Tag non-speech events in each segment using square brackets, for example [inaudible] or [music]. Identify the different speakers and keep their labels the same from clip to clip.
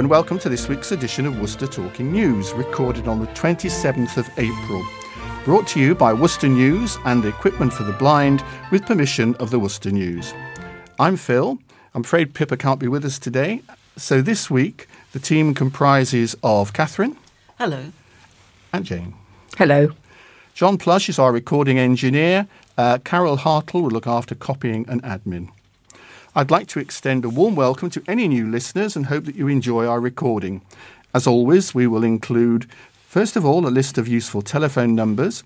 Speaker 1: and welcome to this week's edition of Worcester Talking News, recorded on the 27th of April. Brought to you by Worcester News and Equipment for the Blind with permission of the Worcester News. I'm Phil. I'm afraid Pippa can't be with us today. So this week, the team comprises of Catherine.
Speaker 2: Hello.
Speaker 1: And Jane.
Speaker 3: Hello.
Speaker 1: John Plush is our recording engineer. Uh, Carol Hartle will look after copying and admin. I'd like to extend a warm welcome to any new listeners and hope that you enjoy our recording. As always, we will include, first of all, a list of useful telephone numbers,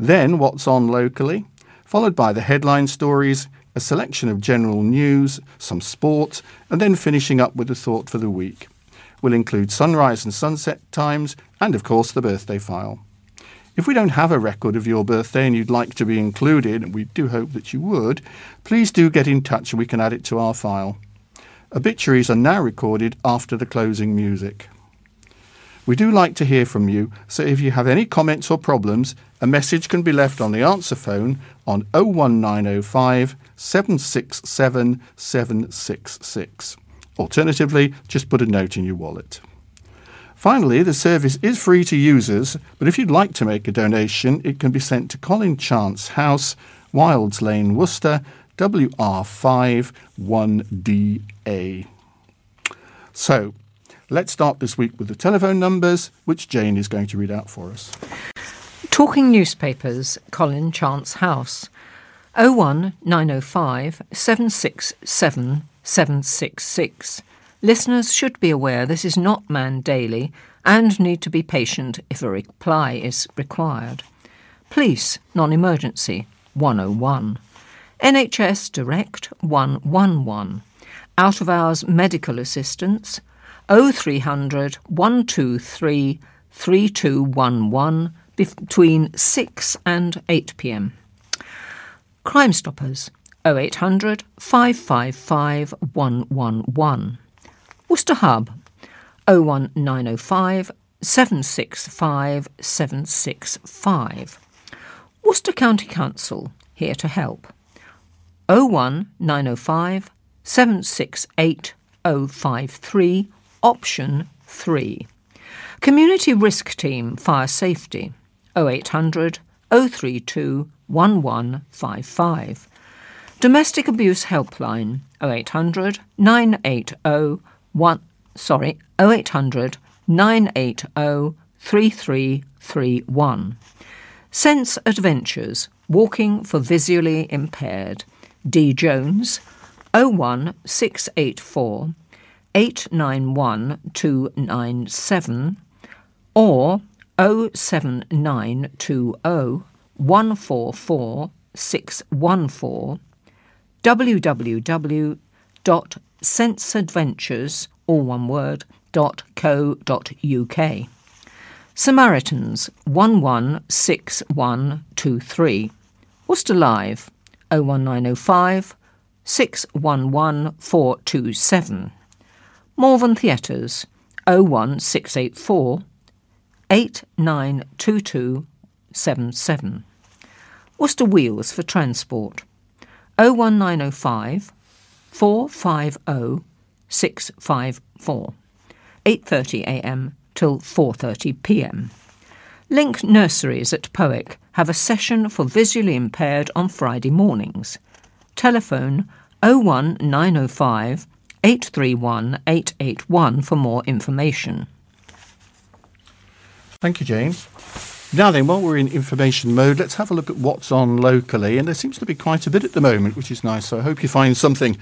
Speaker 1: then what's on locally, followed by the headline stories, a selection of general news, some sport, and then finishing up with a thought for the week. We'll include sunrise and sunset times, and of course, the birthday file. If we don't have a record of your birthday and you'd like to be included, and we do hope that you would, please do get in touch and we can add it to our file. Obituaries are now recorded after the closing music. We do like to hear from you, so if you have any comments or problems, a message can be left on the answer phone on 01905 767 766. Alternatively, just put a note in your wallet. Finally, the service is free to users, but if you'd like to make a donation, it can be sent to Colin Chance House, Wilds Lane, Worcester, WR5 1DA. So, let's start this week with the telephone numbers, which Jane is going to read out for us.
Speaker 3: Talking Newspapers, Colin Chance House. 01 905 767 766. Listeners should be aware this is not manned daily and need to be patient if a reply is required. Police, non emergency, 101. NHS Direct, 111. Out of hours medical assistance, 0300 123 3211 between 6 and 8 pm. Crime Stoppers, 0800 555 111. Worcester Hub 01905 765 765. Worcester County Council here to help 01905 768 053 option 3. Community Risk Team Fire Safety 0800 032 1155. Domestic Abuse Helpline 0800 980 one sorry 0800 980 3331 sense adventures walking for visually impaired. D. Jones 01684 891 297 or 07920 144 614 www.senseadventures, all one word, .co.uk. Samaritans 116123. Worcester Live 01905 611 427. Malvern Theatres 01684 892277. Worcester Wheels for Transport 01905 450 654. 8:30 a.m. till 4:30 p.m. Link Nurseries at Powick have a session for visually impaired on Friday mornings. Telephone 01905 831 881 for more information.
Speaker 1: Thank you, Jane. Now then, while we're in information mode, let's have a look at what's on locally. And there seems to be quite a bit at the moment, which is nice. So I hope you find something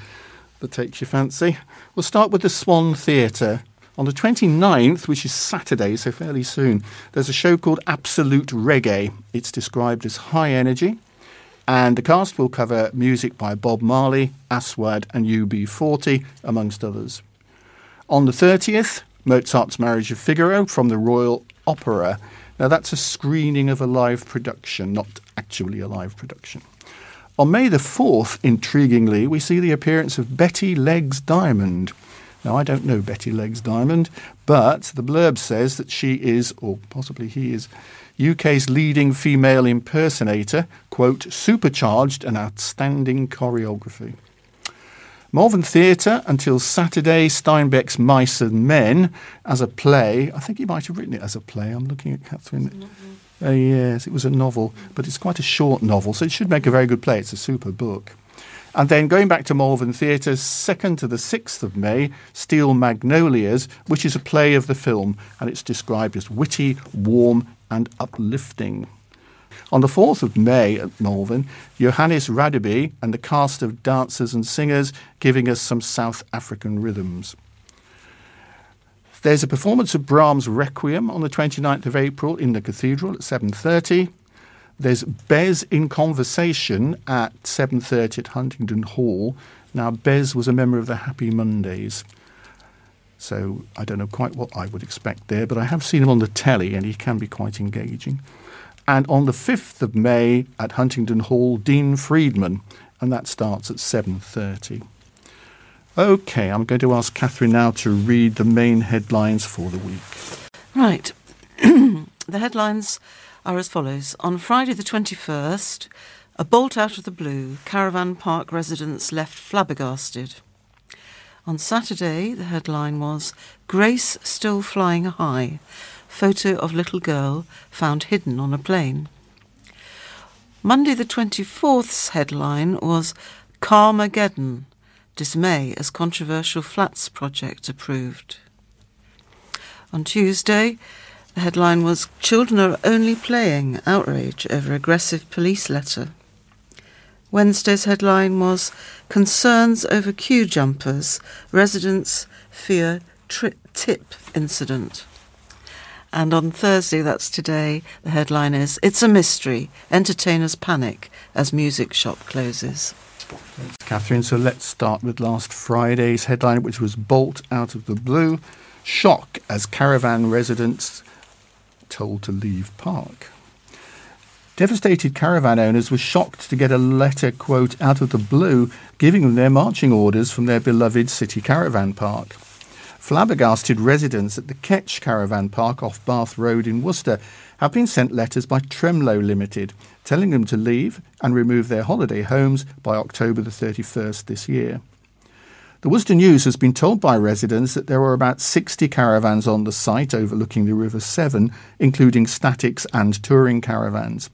Speaker 1: that takes your fancy. We'll start with the Swan Theatre. On the 29th, which is Saturday, so fairly soon, there's a show called Absolute Reggae. It's described as high energy, and the cast will cover music by Bob Marley, Aswad, and UB40, amongst others. On the 30th, Mozart's Marriage of Figaro from the Royal Opera. Now, that's a screening of a live production, not actually a live production. On May the 4th, intriguingly, we see the appearance of Betty Legs Diamond. Now, I don't know Betty Legs Diamond, but the blurb says that she is, or possibly he is, UK's leading female impersonator, quote, supercharged and outstanding choreography. Malvern Theatre until Saturday, Steinbeck's Mice and Men as a play. I think he might have written it as a play. I'm looking at Catherine. Uh, yes, it was a novel, but it's quite a short novel, so it should make a very good play. It's a super book. And then going back to Malvern Theatre, 2nd to the 6th of May, Steel Magnolias, which is a play of the film, and it's described as witty, warm, and uplifting. On the 4th of May at Malvern, Johannes Radebe and the cast of dancers and singers giving us some South African rhythms. There's a performance of Brahms' Requiem on the 29th of April in the cathedral at 7:30. There's Bez in Conversation at 7:30 at Huntingdon Hall. Now Bez was a member of the Happy Mondays. So I don't know quite what I would expect there, but I have seen him on the telly and he can be quite engaging. And on the 5th of May at Huntingdon Hall, Dean Friedman, and that starts at 7:30. Okay, I'm going to ask Catherine now to read the main headlines for the week.
Speaker 2: Right. [clears throat] the headlines are as follows. On Friday the 21st, a bolt out of the blue, Caravan Park residents left flabbergasted. On Saturday, the headline was Grace Still Flying High, photo of little girl found hidden on a plane. Monday the 24th's headline was Carmageddon, dismay as controversial flats project approved. On Tuesday, the headline was Children are only playing outrage over aggressive police letter. Wednesday's headline was Concerns over queue jumpers, residents fear tri- tip incident. And on Thursday, that's today, the headline is It's a Mystery, Entertainers Panic as Music Shop Closes.
Speaker 1: Thanks, Catherine. So let's start with last Friday's headline, which was Bolt Out of the Blue. Shock as caravan residents told to leave park. Devastated caravan owners were shocked to get a letter, quote, out of the blue, giving them their marching orders from their beloved city caravan park. Flabbergasted residents at the Ketch Caravan Park off Bath Road in Worcester have been sent letters by Tremlow Limited telling them to leave and remove their holiday homes by October the 31st this year. The Worcester News has been told by residents that there are about 60 caravans on the site overlooking the River Severn, including statics and touring caravans.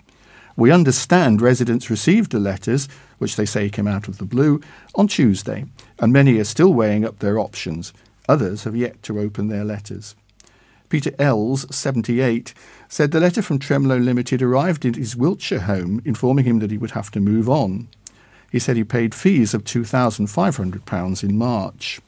Speaker 1: We understand residents received the letters, which they say came out of the blue, on Tuesday, and many are still weighing up their options. Others have yet to open their letters. Peter Ells, 78, said the letter from Tremlow Limited arrived at his Wiltshire home informing him that he would have to move on. He said he paid fees of £2,500 in March.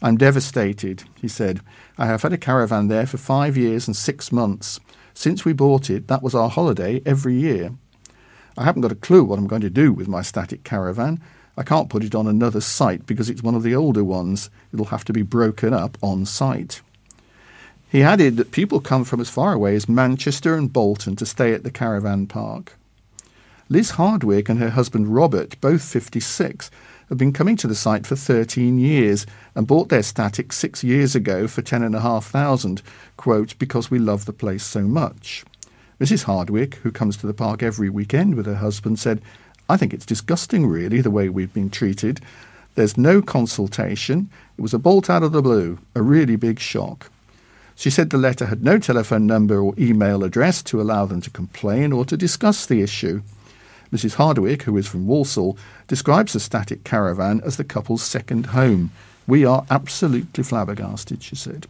Speaker 1: I'm devastated, he said. I have had a caravan there for five years and six months. Since we bought it, that was our holiday every year. I haven't got a clue what I'm going to do with my static caravan. I can't put it on another site because it's one of the older ones. It'll have to be broken up on site. He added that people come from as far away as Manchester and Bolton to stay at the caravan park. Liz Hardwick and her husband Robert, both 56, have been coming to the site for 13 years and bought their static six years ago for 10,500, quote, because we love the place so much. Mrs. Hardwick, who comes to the park every weekend with her husband, said, I think it's disgusting, really, the way we've been treated. There's no consultation. It was a bolt out of the blue, a really big shock. She said the letter had no telephone number or email address to allow them to complain or to discuss the issue. Mrs. Hardwick, who is from Walsall, describes the static caravan as the couple's second home. We are absolutely flabbergasted, she said.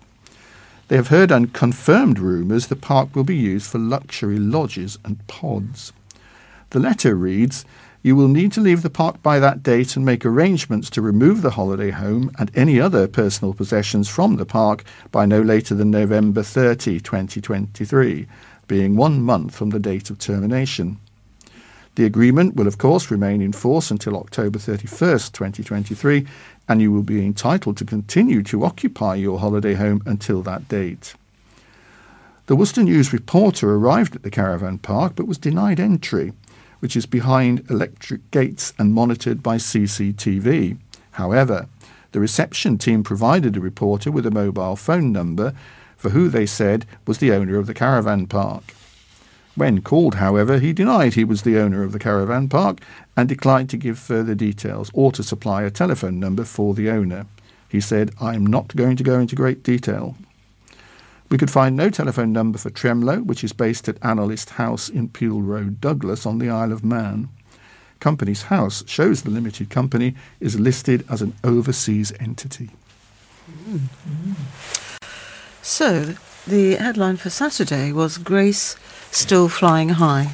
Speaker 1: They have heard unconfirmed rumours the park will be used for luxury lodges and pods. The letter reads you will need to leave the park by that date and make arrangements to remove the holiday home and any other personal possessions from the park by no later than November 30, 2023, being one month from the date of termination. The agreement will, of course, remain in force until October 31st, 2023, and you will be entitled to continue to occupy your holiday home until that date. The Worcester News reporter arrived at the caravan park but was denied entry which is behind electric gates and monitored by CCTV. However, the reception team provided a reporter with a mobile phone number for who they said was the owner of the caravan park. When called, however, he denied he was the owner of the caravan park and declined to give further details or to supply a telephone number for the owner. He said, I'm not going to go into great detail. We could find no telephone number for Tremlo, which is based at Analyst House in Peel Road, Douglas, on the Isle of Man. Companies House shows the limited company is listed as an overseas entity.
Speaker 2: So, the headline for Saturday was Grace Still Flying High.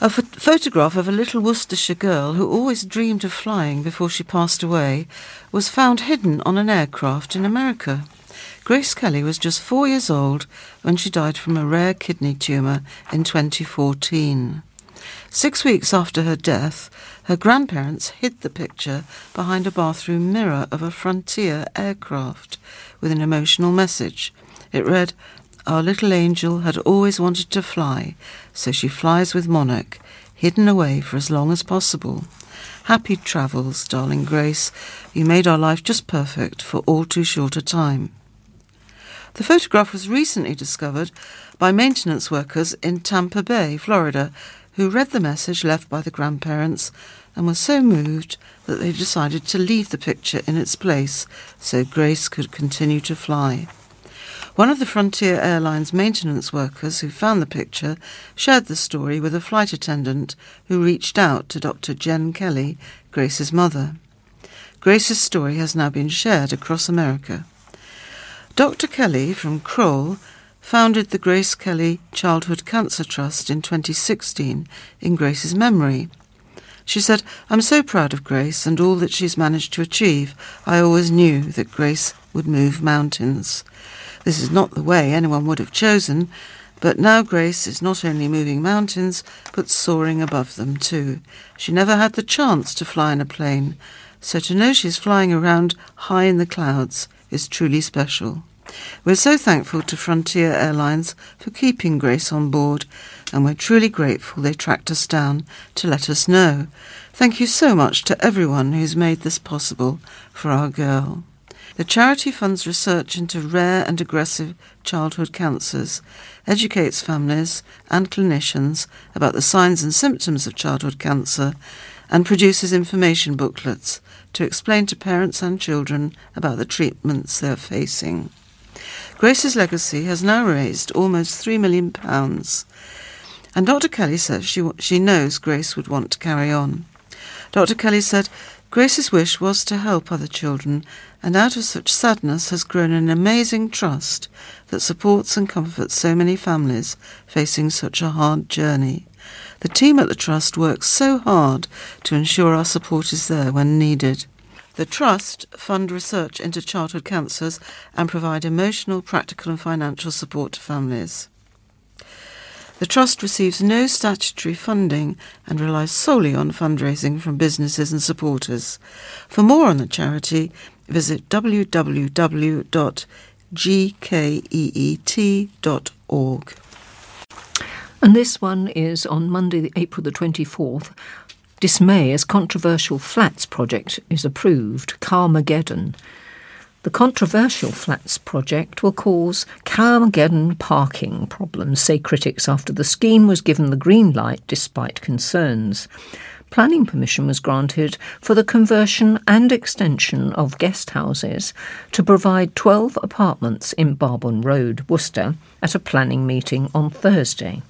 Speaker 2: A ph- photograph of a little Worcestershire girl who always dreamed of flying before she passed away was found hidden on an aircraft in America. Grace Kelly was just four years old when she died from a rare kidney tumour in 2014. Six weeks after her death, her grandparents hid the picture behind a bathroom mirror of a Frontier aircraft with an emotional message. It read, Our little angel had always wanted to fly, so she flies with Monarch, hidden away for as long as possible. Happy travels, darling Grace. You made our life just perfect for all too short a time. The photograph was recently discovered by maintenance workers in Tampa Bay, Florida, who read the message left by the grandparents and were so moved that they decided to leave the picture in its place so Grace could continue to fly. One of the Frontier Airlines maintenance workers who found the picture shared the story with a flight attendant who reached out to Dr. Jen Kelly, Grace's mother. Grace's story has now been shared across America. Dr. Kelly from Crowle founded the Grace Kelly Childhood Cancer Trust in 2016 in Grace's memory. She said, I'm so proud of Grace and all that she's managed to achieve. I always knew that Grace would move mountains. This is not the way anyone would have chosen, but now Grace is not only moving mountains, but soaring above them too. She never had the chance to fly in a plane, so to know she's flying around high in the clouds is truly special. We're so thankful to Frontier Airlines for keeping Grace on board, and we're truly grateful they tracked us down to let us know. Thank you so much to everyone who's made this possible for our girl. The charity funds research into rare and aggressive childhood cancers, educates families and clinicians about the signs and symptoms of childhood cancer, and produces information booklets to explain to parents and children about the treatments they're facing. Grace's legacy has now raised almost £3 million, and Dr. Kelly says she, she knows Grace would want to carry on. Dr. Kelly said, Grace's wish was to help other children, and out of such sadness has grown an amazing trust that supports and comforts so many families facing such a hard journey. The team at the Trust works so hard to ensure our support is there when needed. The Trust fund research into childhood cancers and provide emotional, practical, and financial support to families. The Trust receives no statutory funding and relies solely on fundraising from businesses and supporters. For more on the charity, visit www.gkeet.org.
Speaker 3: And this one is on Monday, April the 24th. Dismay as controversial flats project is approved, Carmageddon. The controversial flats project will cause Carmageddon parking problems, say critics, after the scheme was given the green light despite concerns. Planning permission was granted for the conversion and extension of guest houses to provide 12 apartments in Barbourne Road, Worcester, at a planning meeting on Thursday.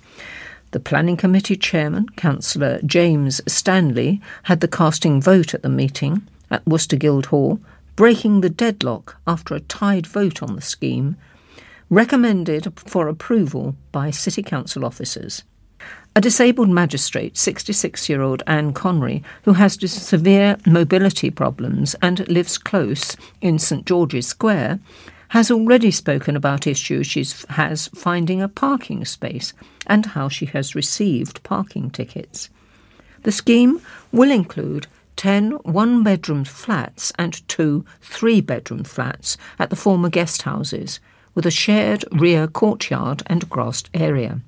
Speaker 3: The Planning Committee Chairman, Councillor James Stanley, had the casting vote at the meeting at Worcester Guildhall, breaking the deadlock after a tied vote on the scheme, recommended for approval by City Council officers. A disabled magistrate, 66 year old Anne Connery, who has severe mobility problems and lives close in St George's Square, has already spoken about issues she has finding a parking space and how she has received parking tickets. The scheme will include 10 one bedroom flats and two three bedroom flats at the former guest houses, with a shared rear courtyard and grassed area.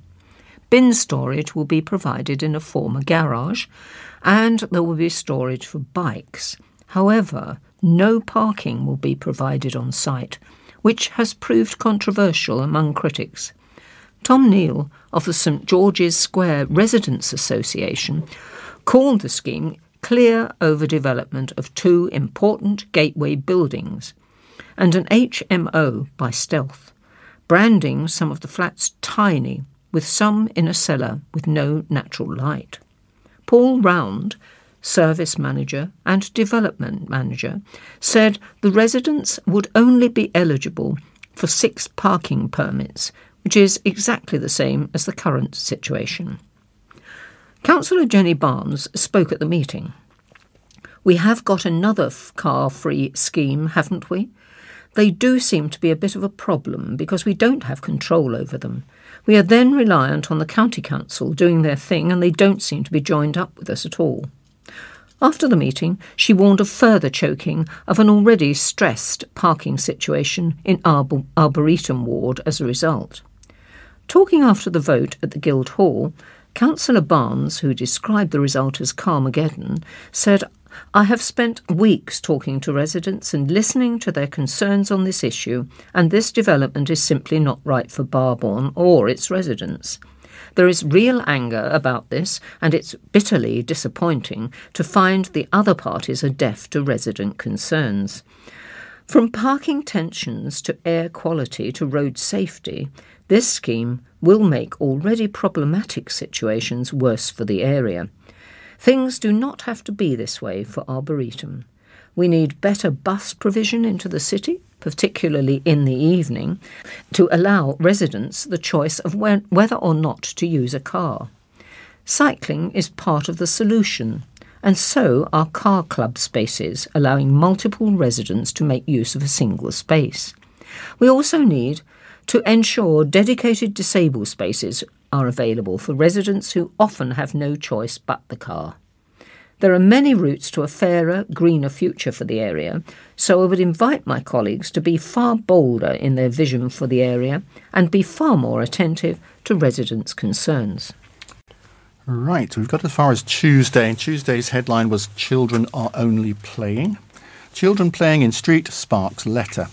Speaker 3: Bin storage will be provided in a former garage, and there will be storage for bikes. However, no parking will be provided on site, which has proved controversial among critics. Tom Neal of the St George's Square Residents Association called the scheme clear overdevelopment of two important gateway buildings and an HMO by stealth, branding some of the flats tiny, with some in a cellar with no natural light. Paul Round, service manager and development manager, said the residents would only be eligible for six parking permits, which is exactly the same as the current situation. Councillor Jenny Barnes spoke at the meeting. We have got another car free scheme, haven't we? They do seem to be a bit of a problem because we don't have control over them. We are then reliant on the county council doing their thing and they don't seem to be joined up with us at all. After the meeting, she warned of further choking of an already stressed parking situation in Arbor- Arboretum Ward as a result. Talking after the vote at the Guild Hall, Councillor Barnes, who described the result as Carmageddon, said, I have spent weeks talking to residents and listening to their concerns on this issue, and this development is simply not right for Barbourne or its residents. There is real anger about this, and it's bitterly disappointing to find the other parties are deaf to resident concerns. From parking tensions to air quality to road safety, this scheme will make already problematic situations worse for the area. Things do not have to be this way for Arboretum. We need better bus provision into the city, particularly in the evening, to allow residents the choice of when, whether or not to use a car. Cycling is part of the solution, and so are car club spaces, allowing multiple residents to make use of a single space. We also need to ensure dedicated disabled spaces are available for residents who often have no choice but the car. There are many routes to a fairer, greener future for the area, so I would invite my colleagues to be far bolder in their vision for the area and be far more attentive to residents' concerns.
Speaker 1: Right, we've got as far as Tuesday, and Tuesday's headline was Children Are Only Playing. Children Playing in Street sparks letter.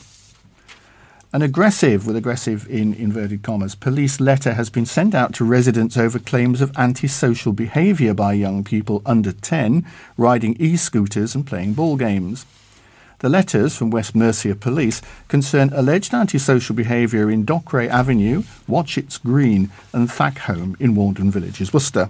Speaker 1: An aggressive, with aggressive in inverted commas, police letter has been sent out to residents over claims of antisocial behaviour by young people under 10 riding e scooters and playing ball games. The letters from West Mercia Police concern alleged antisocial behaviour in Dockwray Avenue, Watchetts Green, and Thackholme in Warndon Villages, Worcester.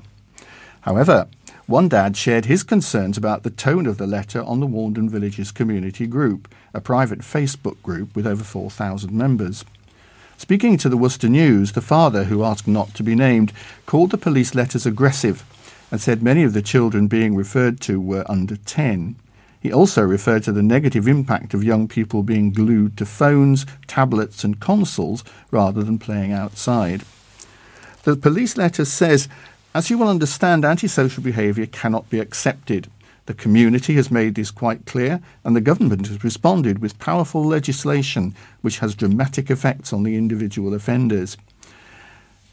Speaker 1: However, one dad shared his concerns about the tone of the letter on the Warndon Villages Community Group, a private Facebook group with over 4,000 members. Speaking to the Worcester News, the father, who asked not to be named, called the police letters aggressive and said many of the children being referred to were under 10. He also referred to the negative impact of young people being glued to phones, tablets, and consoles rather than playing outside. The police letter says as you will understand, antisocial behaviour cannot be accepted. The community has made this quite clear, and the government has responded with powerful legislation which has dramatic effects on the individual offenders.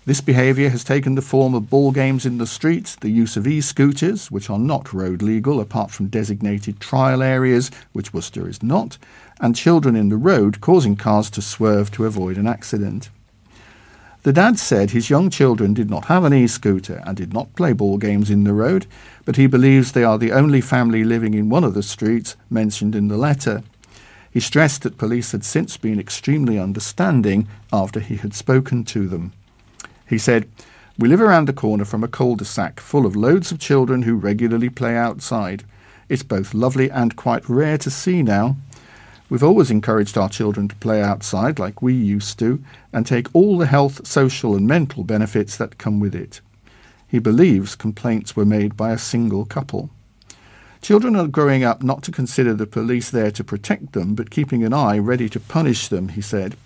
Speaker 1: This behaviour has taken the form of ball games in the streets, the use of e scooters, which are not road legal apart from designated trial areas, which Worcester is not, and children in the road causing cars to swerve to avoid an accident. The dad said his young children did not have an e scooter and did not play ball games in the road, but he believes they are the only family living in one of the streets mentioned in the letter. He stressed that police had since been extremely understanding after he had spoken to them. He said, We live around the corner from a cul de sac full of loads of children who regularly play outside. It's both lovely and quite rare to see now. We've always encouraged our children to play outside like we used to and take all the health, social, and mental benefits that come with it. He believes complaints were made by a single couple. Children are growing up not to consider the police there to protect them, but keeping an eye ready to punish them, he said.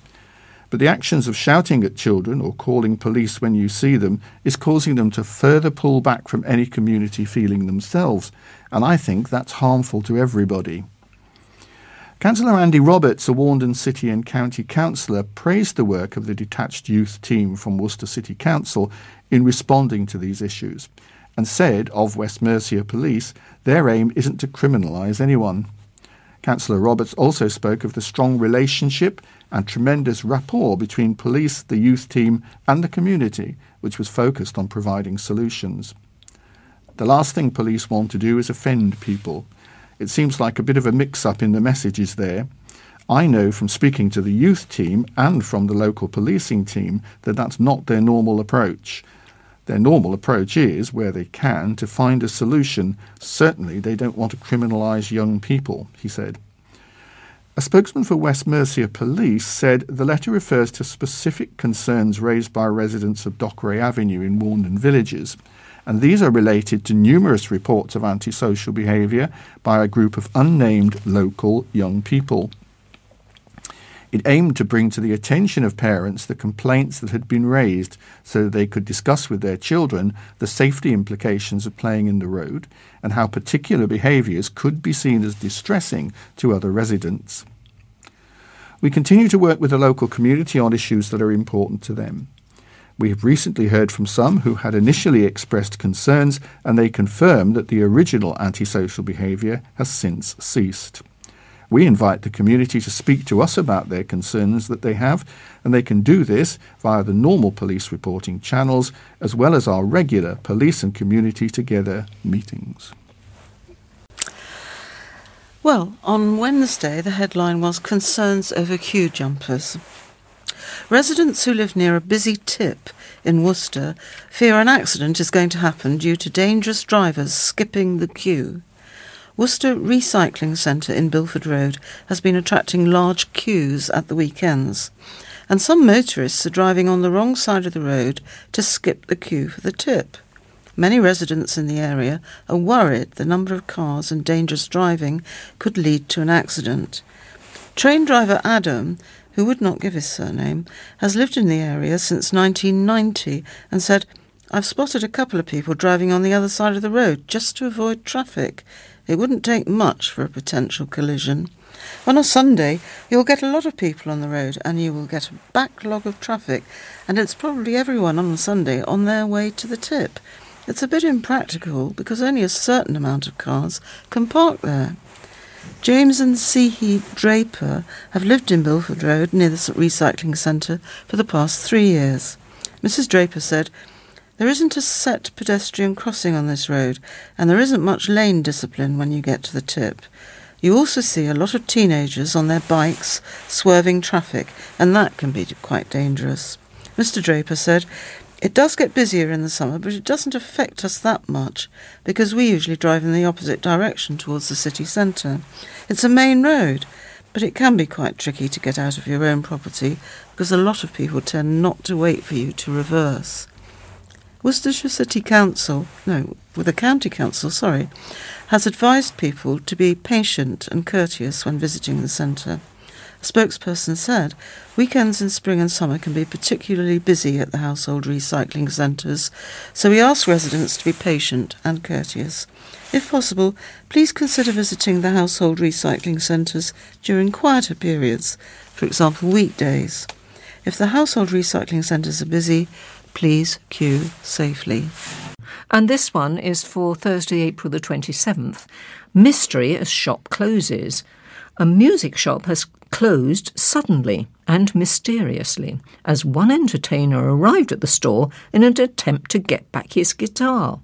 Speaker 1: But the actions of shouting at children or calling police when you see them is causing them to further pull back from any community feeling themselves, and I think that's harmful to everybody. Councillor Andy Roberts, a Warndon City and County Councillor, praised the work of the detached youth team from Worcester City Council in responding to these issues and said of West Mercia Police, their aim isn't to criminalise anyone. Councillor Roberts also spoke of the strong relationship and tremendous rapport between police, the youth team, and the community, which was focused on providing solutions. The last thing police want to do is offend people. It seems like a bit of a mix up in the messages there. I know from speaking to the youth team and from the local policing team that that's not their normal approach. Their normal approach is, where they can, to find a solution. Certainly, they don't want to criminalise young people, he said. A spokesman for West Mercia Police said the letter refers to specific concerns raised by residents of Dockeray Avenue in Warndon villages and these are related to numerous reports of antisocial behaviour by a group of unnamed local young people. It aimed to bring to the attention of parents the complaints that had been raised so they could discuss with their children the safety implications of playing in the road and how particular behaviours could be seen as distressing to other residents. We continue to work with the local community on issues that are important to them. We have recently heard from some who had initially expressed concerns, and they confirm that the original antisocial behaviour has since ceased. We invite the community to speak to us about their concerns that they have, and they can do this via the normal police reporting channels as well as our regular police and community together meetings.
Speaker 2: Well, on Wednesday, the headline was Concerns over queue jumpers. Residents who live near a busy tip in Worcester fear an accident is going to happen due to dangerous drivers skipping the queue. Worcester Recycling Centre in Bilford Road has been attracting large queues at the weekends, and some motorists are driving on the wrong side of the road to skip the queue for the tip. Many residents in the area are worried the number of cars and dangerous driving could lead to an accident. Train driver Adam who would not give his surname, has lived in the area since 1990 and said, I've spotted a couple of people driving on the other side of the road just to avoid traffic. It wouldn't take much for a potential collision. On a Sunday, you'll get a lot of people on the road and you will get a backlog of traffic, and it's probably everyone on a Sunday on their way to the tip. It's a bit impractical because only a certain amount of cars can park there. James and Seehee Draper have lived in Bilford Road near the recycling centre for the past three years. Mrs. Draper said, There isn't a set pedestrian crossing on this road, and there isn't much lane discipline when you get to the tip. You also see a lot of teenagers on their bikes swerving traffic, and that can be quite dangerous. Mr. Draper said, it does get busier in the summer, but it doesn't affect us that much because we usually drive in the opposite direction towards the city centre. It's a main road, but it can be quite tricky to get out of your own property because a lot of people tend not to wait for you to reverse. Worcestershire City Council, no, with the County Council, sorry, has advised people to be patient and courteous when visiting the centre. A spokesperson said, Weekends in spring and summer can be particularly busy at the household recycling centres, so we ask residents to be patient and courteous. If possible, please consider visiting the household recycling centres during quieter periods, for example, weekdays. If the household recycling centres are busy, please queue safely.
Speaker 3: And this one is for Thursday, April the 27th. Mystery as shop closes. A music shop has closed suddenly and mysteriously as one entertainer arrived at the store in an attempt to get back his guitar.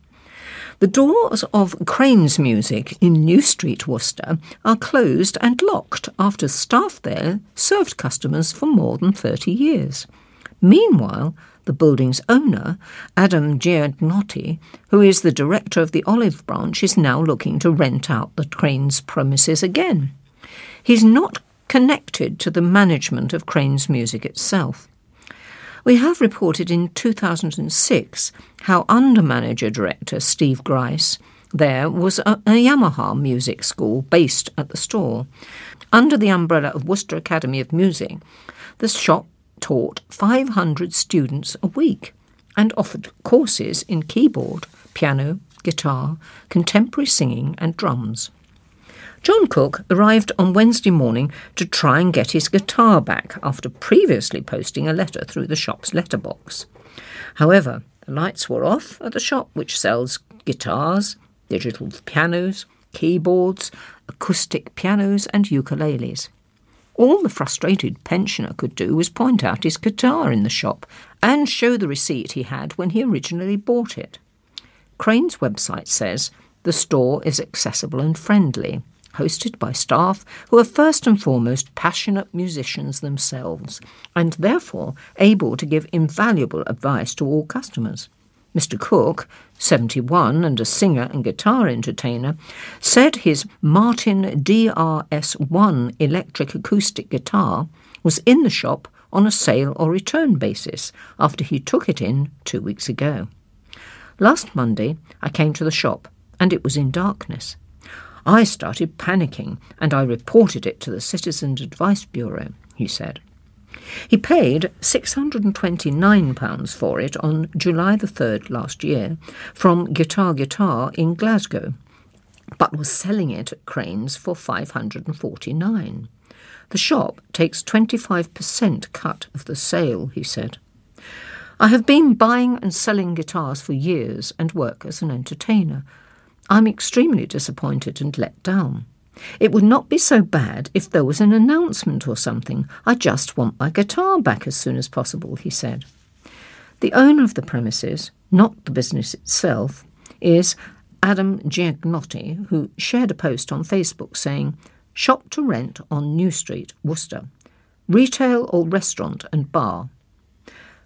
Speaker 3: The doors of Crane's Music in New Street, Worcester, are closed and locked after staff there served customers for more than 30 years. Meanwhile, the building's owner, Adam Giagnotti, who is the director of the Olive Branch, is now looking to rent out the Crane's premises again. He's not connected to the management of Crane's music itself. We have reported in 2006 how under manager director Steve Grice there was a, a, Yamaha music school based at the store. Under the umbrella of Worcester Academy of Music, the shop taught 500 students a week and offered courses in keyboard, piano, guitar, contemporary singing, and drums. John Cook arrived on Wednesday morning to try and get his guitar back after previously posting a letter through the shop's letterbox. However, the lights were off at the shop which sells guitars, digital pianos, keyboards, acoustic pianos, and ukuleles. All the frustrated pensioner could do was point out his guitar in the shop and show the receipt he had when he originally bought it. Crane's website says the store is accessible and friendly, hosted by staff who are first and foremost passionate musicians themselves, and therefore able to give invaluable advice to all customers. Mr. Cook, 71 and a singer and guitar entertainer, said his Martin DRS1 electric acoustic guitar was in the shop on a sale or return basis after he took it in two weeks ago. Last Monday, I came to the shop and it was in darkness. I started panicking and I reported it to the Citizens Advice Bureau, he said. He paid £629 for it on July the 3rd last year from Guitar Guitar in Glasgow, but was selling it at Cranes for 549 The shop takes 25% cut of the sale, he said. I have been buying and selling guitars for years and work as an entertainer. I'm extremely disappointed and let down. It would not be so bad if there was an announcement or something. I just want my guitar back as soon as possible, he said. The owner of the premises, not the business itself, is Adam Giagnotti, who shared a post on Facebook saying, Shop to rent on New Street, Worcester. Retail or restaurant and bar.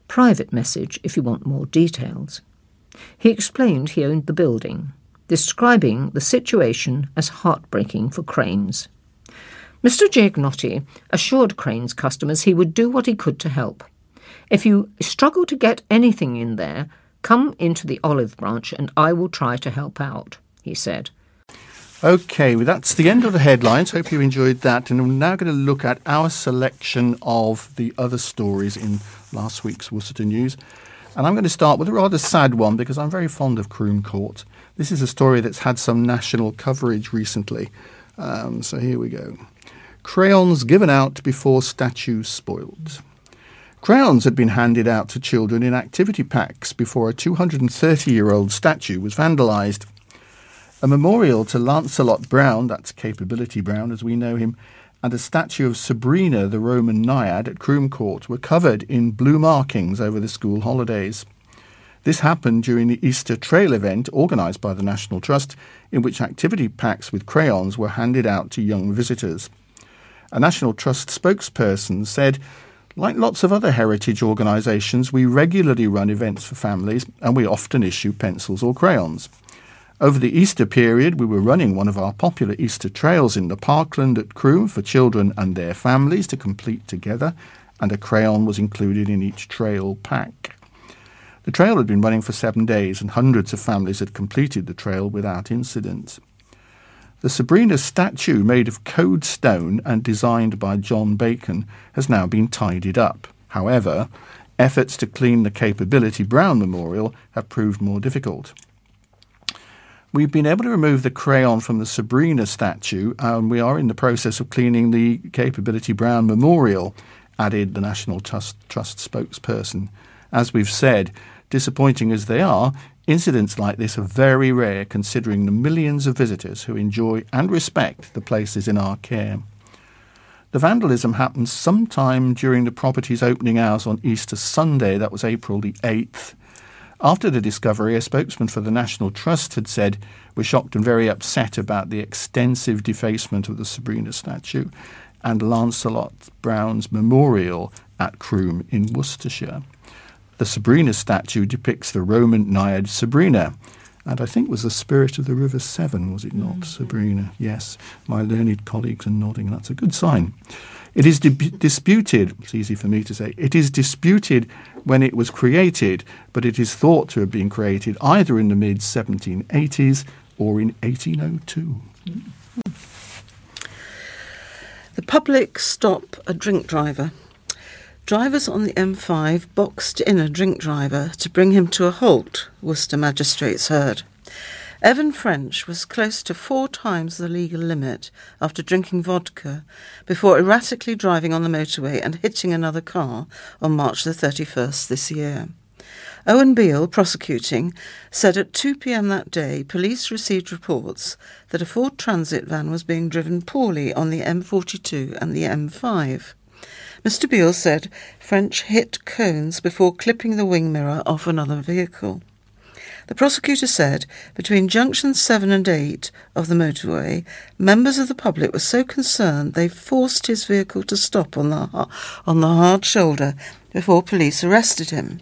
Speaker 3: Private message if you want more details. He explained he owned the building describing the situation as heartbreaking for Cranes. Mr. Giagnotti assured Cranes customers he would do what he could to help. If you struggle to get anything in there, come into the olive branch and I will try to help out, he said.
Speaker 1: Okay, well, that's the end of the headlines. Hope you enjoyed that. And we're now going to look at our selection of the other stories in last week's Worcester News. And I'm going to start with a rather sad one because I'm very fond of Croome Court. This is a story that's had some national coverage recently. Um, so here we go. Crayons given out before statues spoiled. Crayons had been handed out to children in activity packs before a 230 year old statue was vandalised. A memorial to Lancelot Brown, that's Capability Brown as we know him, and a statue of Sabrina, the Roman naiad, at Croome Court were covered in blue markings over the school holidays. This happened during the Easter Trail event organised by the National Trust, in which activity packs with crayons were handed out to young visitors. A National Trust spokesperson said, like lots of other heritage organisations, we regularly run events for families and we often issue pencils or crayons. Over the Easter period, we were running one of our popular Easter trails in the parkland at Croome for children and their families to complete together, and a crayon was included in each trail pack. The trail had been running for seven days, and hundreds of families had completed the trail without incident. The Sabrina statue, made of Coade stone and designed by John Bacon, has now been tidied up. However, efforts to clean the Capability Brown Memorial have proved more difficult. We've been able to remove the crayon from the Sabrina statue, and we are in the process of cleaning the Capability Brown Memorial, added the National Trust, Trust spokesperson. As we've said, disappointing as they are, incidents like this are very rare considering the millions of visitors who enjoy and respect the places in our care. The vandalism happened sometime during the property's opening hours on Easter Sunday, that was April the 8th. After the discovery, a spokesman for the National Trust had said, We're shocked and very upset about the extensive defacement of the Sabrina statue and Lancelot Brown's memorial at Croome in Worcestershire. The Sabrina statue depicts the Roman naiad Sabrina, and I think was the spirit of the River Severn, was it not, mm-hmm. Sabrina? Yes, my learned colleagues are nodding. And that's a good sign. It is di- disputed, it's easy for me to say, it is disputed when it was created, but it is thought to have been created either in the mid 1780s or in 1802. Mm-hmm.
Speaker 2: The public stop a drink driver Drivers on the M5 boxed in a drink driver to bring him to a halt, Worcester magistrates heard. Evan French was close to four times the legal limit after drinking vodka before erratically driving on the motorway and hitting another car on March the 31st this year. Owen Beale, prosecuting, said at 2 pm that day police received reports that a Ford Transit van was being driven poorly on the M42 and the M5. Mr. Beale said French hit cones before clipping the wing mirror off another vehicle. The prosecutor said between junctions 7 and 8 of the motorway, members of the public were so concerned they forced his vehicle to stop on the, on the hard shoulder before police arrested him.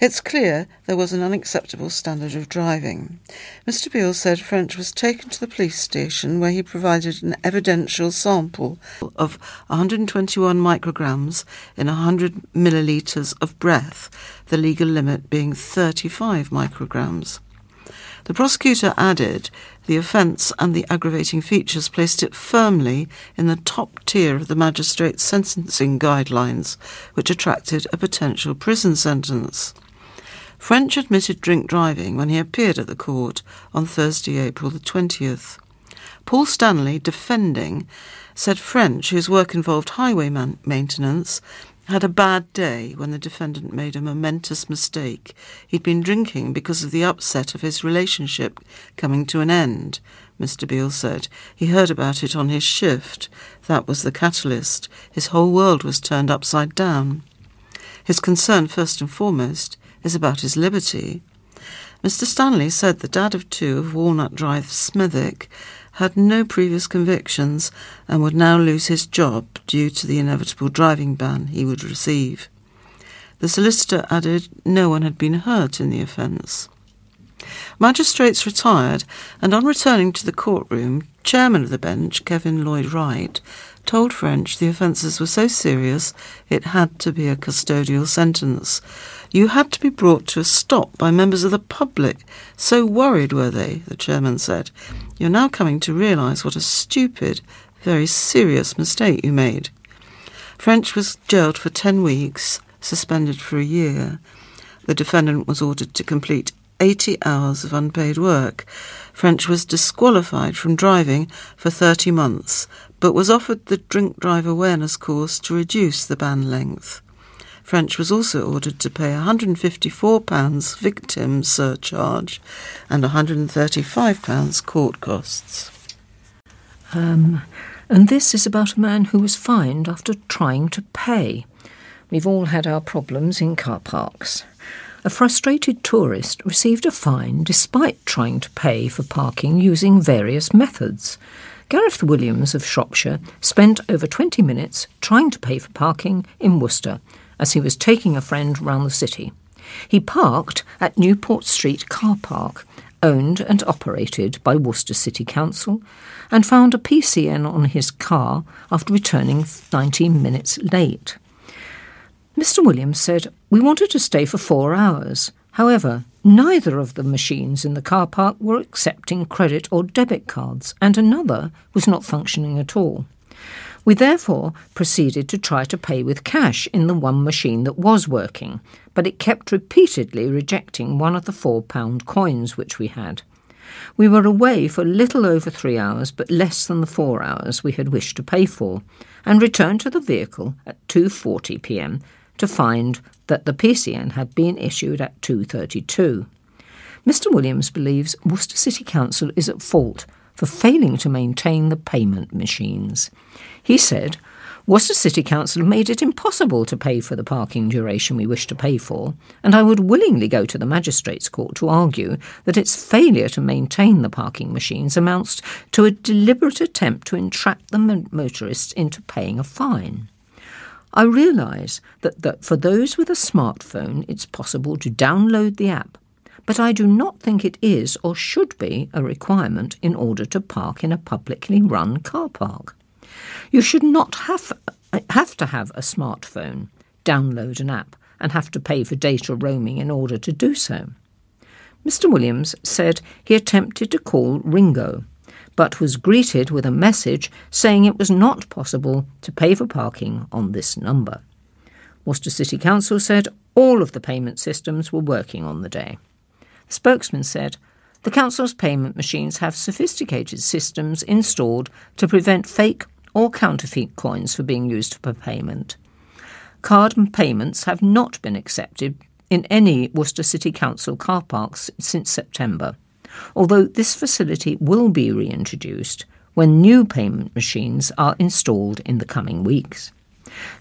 Speaker 2: It's clear there was an unacceptable standard of driving. Mr. Beale said French was taken to the police station where he provided an evidential sample of 121 micrograms in 100 millilitres of breath, the legal limit being 35 micrograms. The prosecutor added the offence and the aggravating features placed it firmly in the top tier of the magistrate's sentencing guidelines, which attracted a potential prison sentence. French admitted drink driving when he appeared at the court on Thursday, April the 20th. Paul Stanley, defending, said French, whose work involved highway man- maintenance, had a bad day when the defendant made a momentous mistake. He'd been drinking because of the upset of his relationship coming to an end, Mr. Beale said. He heard about it on his shift. That was the catalyst. His whole world was turned upside down. His concern, first and foremost, is about his liberty. Mr. Stanley said the dad of two of Walnut Drive, Smithick, had no previous convictions and would now lose his job due to the inevitable driving ban he would receive. The solicitor added no one had been hurt in the offence. Magistrates retired, and on returning to the courtroom, chairman of the bench, Kevin Lloyd Wright, told French the offences were so serious it had to be a custodial sentence. You had to be brought to a stop by members of the public. So worried were they, the chairman said. You're now coming to realise what a stupid, very serious mistake you made. French was jailed for 10 weeks, suspended for a year. The defendant was ordered to complete 80 hours of unpaid work. French was disqualified from driving for 30 months, but was offered the drink drive awareness course to reduce the ban length. French was also ordered to pay £154 victim surcharge and £135 court costs.
Speaker 3: Um, and this is about a man who was fined after trying to pay. We've all had our problems in car parks. A frustrated tourist received a fine despite trying to pay for parking using various methods. Gareth Williams of Shropshire spent over 20 minutes trying to pay for parking in Worcester as he was taking a friend round the city. He parked at Newport Street Car Park, owned and operated by Worcester City Council, and found a PCN on his car after returning 19 minutes late. Mr. Williams said, We wanted to stay for four hours. However, neither of the machines in the car park were accepting credit or debit cards, and another was not functioning at all. We therefore proceeded to try to pay with cash in the one machine that was working, but it kept repeatedly rejecting one of the four pound coins which we had. We were away for little over three hours, but less than the four hours we had wished to pay for, and returned to the vehicle at 2:40 p.m. to find that the PCN had been issued at 2:32. Mr. Williams believes Worcester City Council is at fault for failing to maintain the payment machines. He said, Worcester City Council made it impossible to pay for the parking duration we wish to pay for, and I would willingly go to the Magistrates Court to argue that its failure to maintain the parking machines amounts to a deliberate attempt to entrap the motorists into paying a fine. I realise that, that for those with a smartphone, it's possible to download the app but I do not think it is or should be a requirement in order to park in a publicly run car park. You should not have, have to have a smartphone, download an app, and have to pay for data roaming in order to do so. Mr. Williams said he attempted to call Ringo, but was greeted with a message saying it was not possible to pay for parking on this number. Worcester City Council said all of the payment systems were working on the day. The spokesman said, The Council's payment machines have sophisticated systems installed to prevent fake or counterfeit coins from being used for payment. Card payments have not been accepted in any Worcester City Council car parks since September, although this facility will be reintroduced when new payment machines are installed in the coming weeks.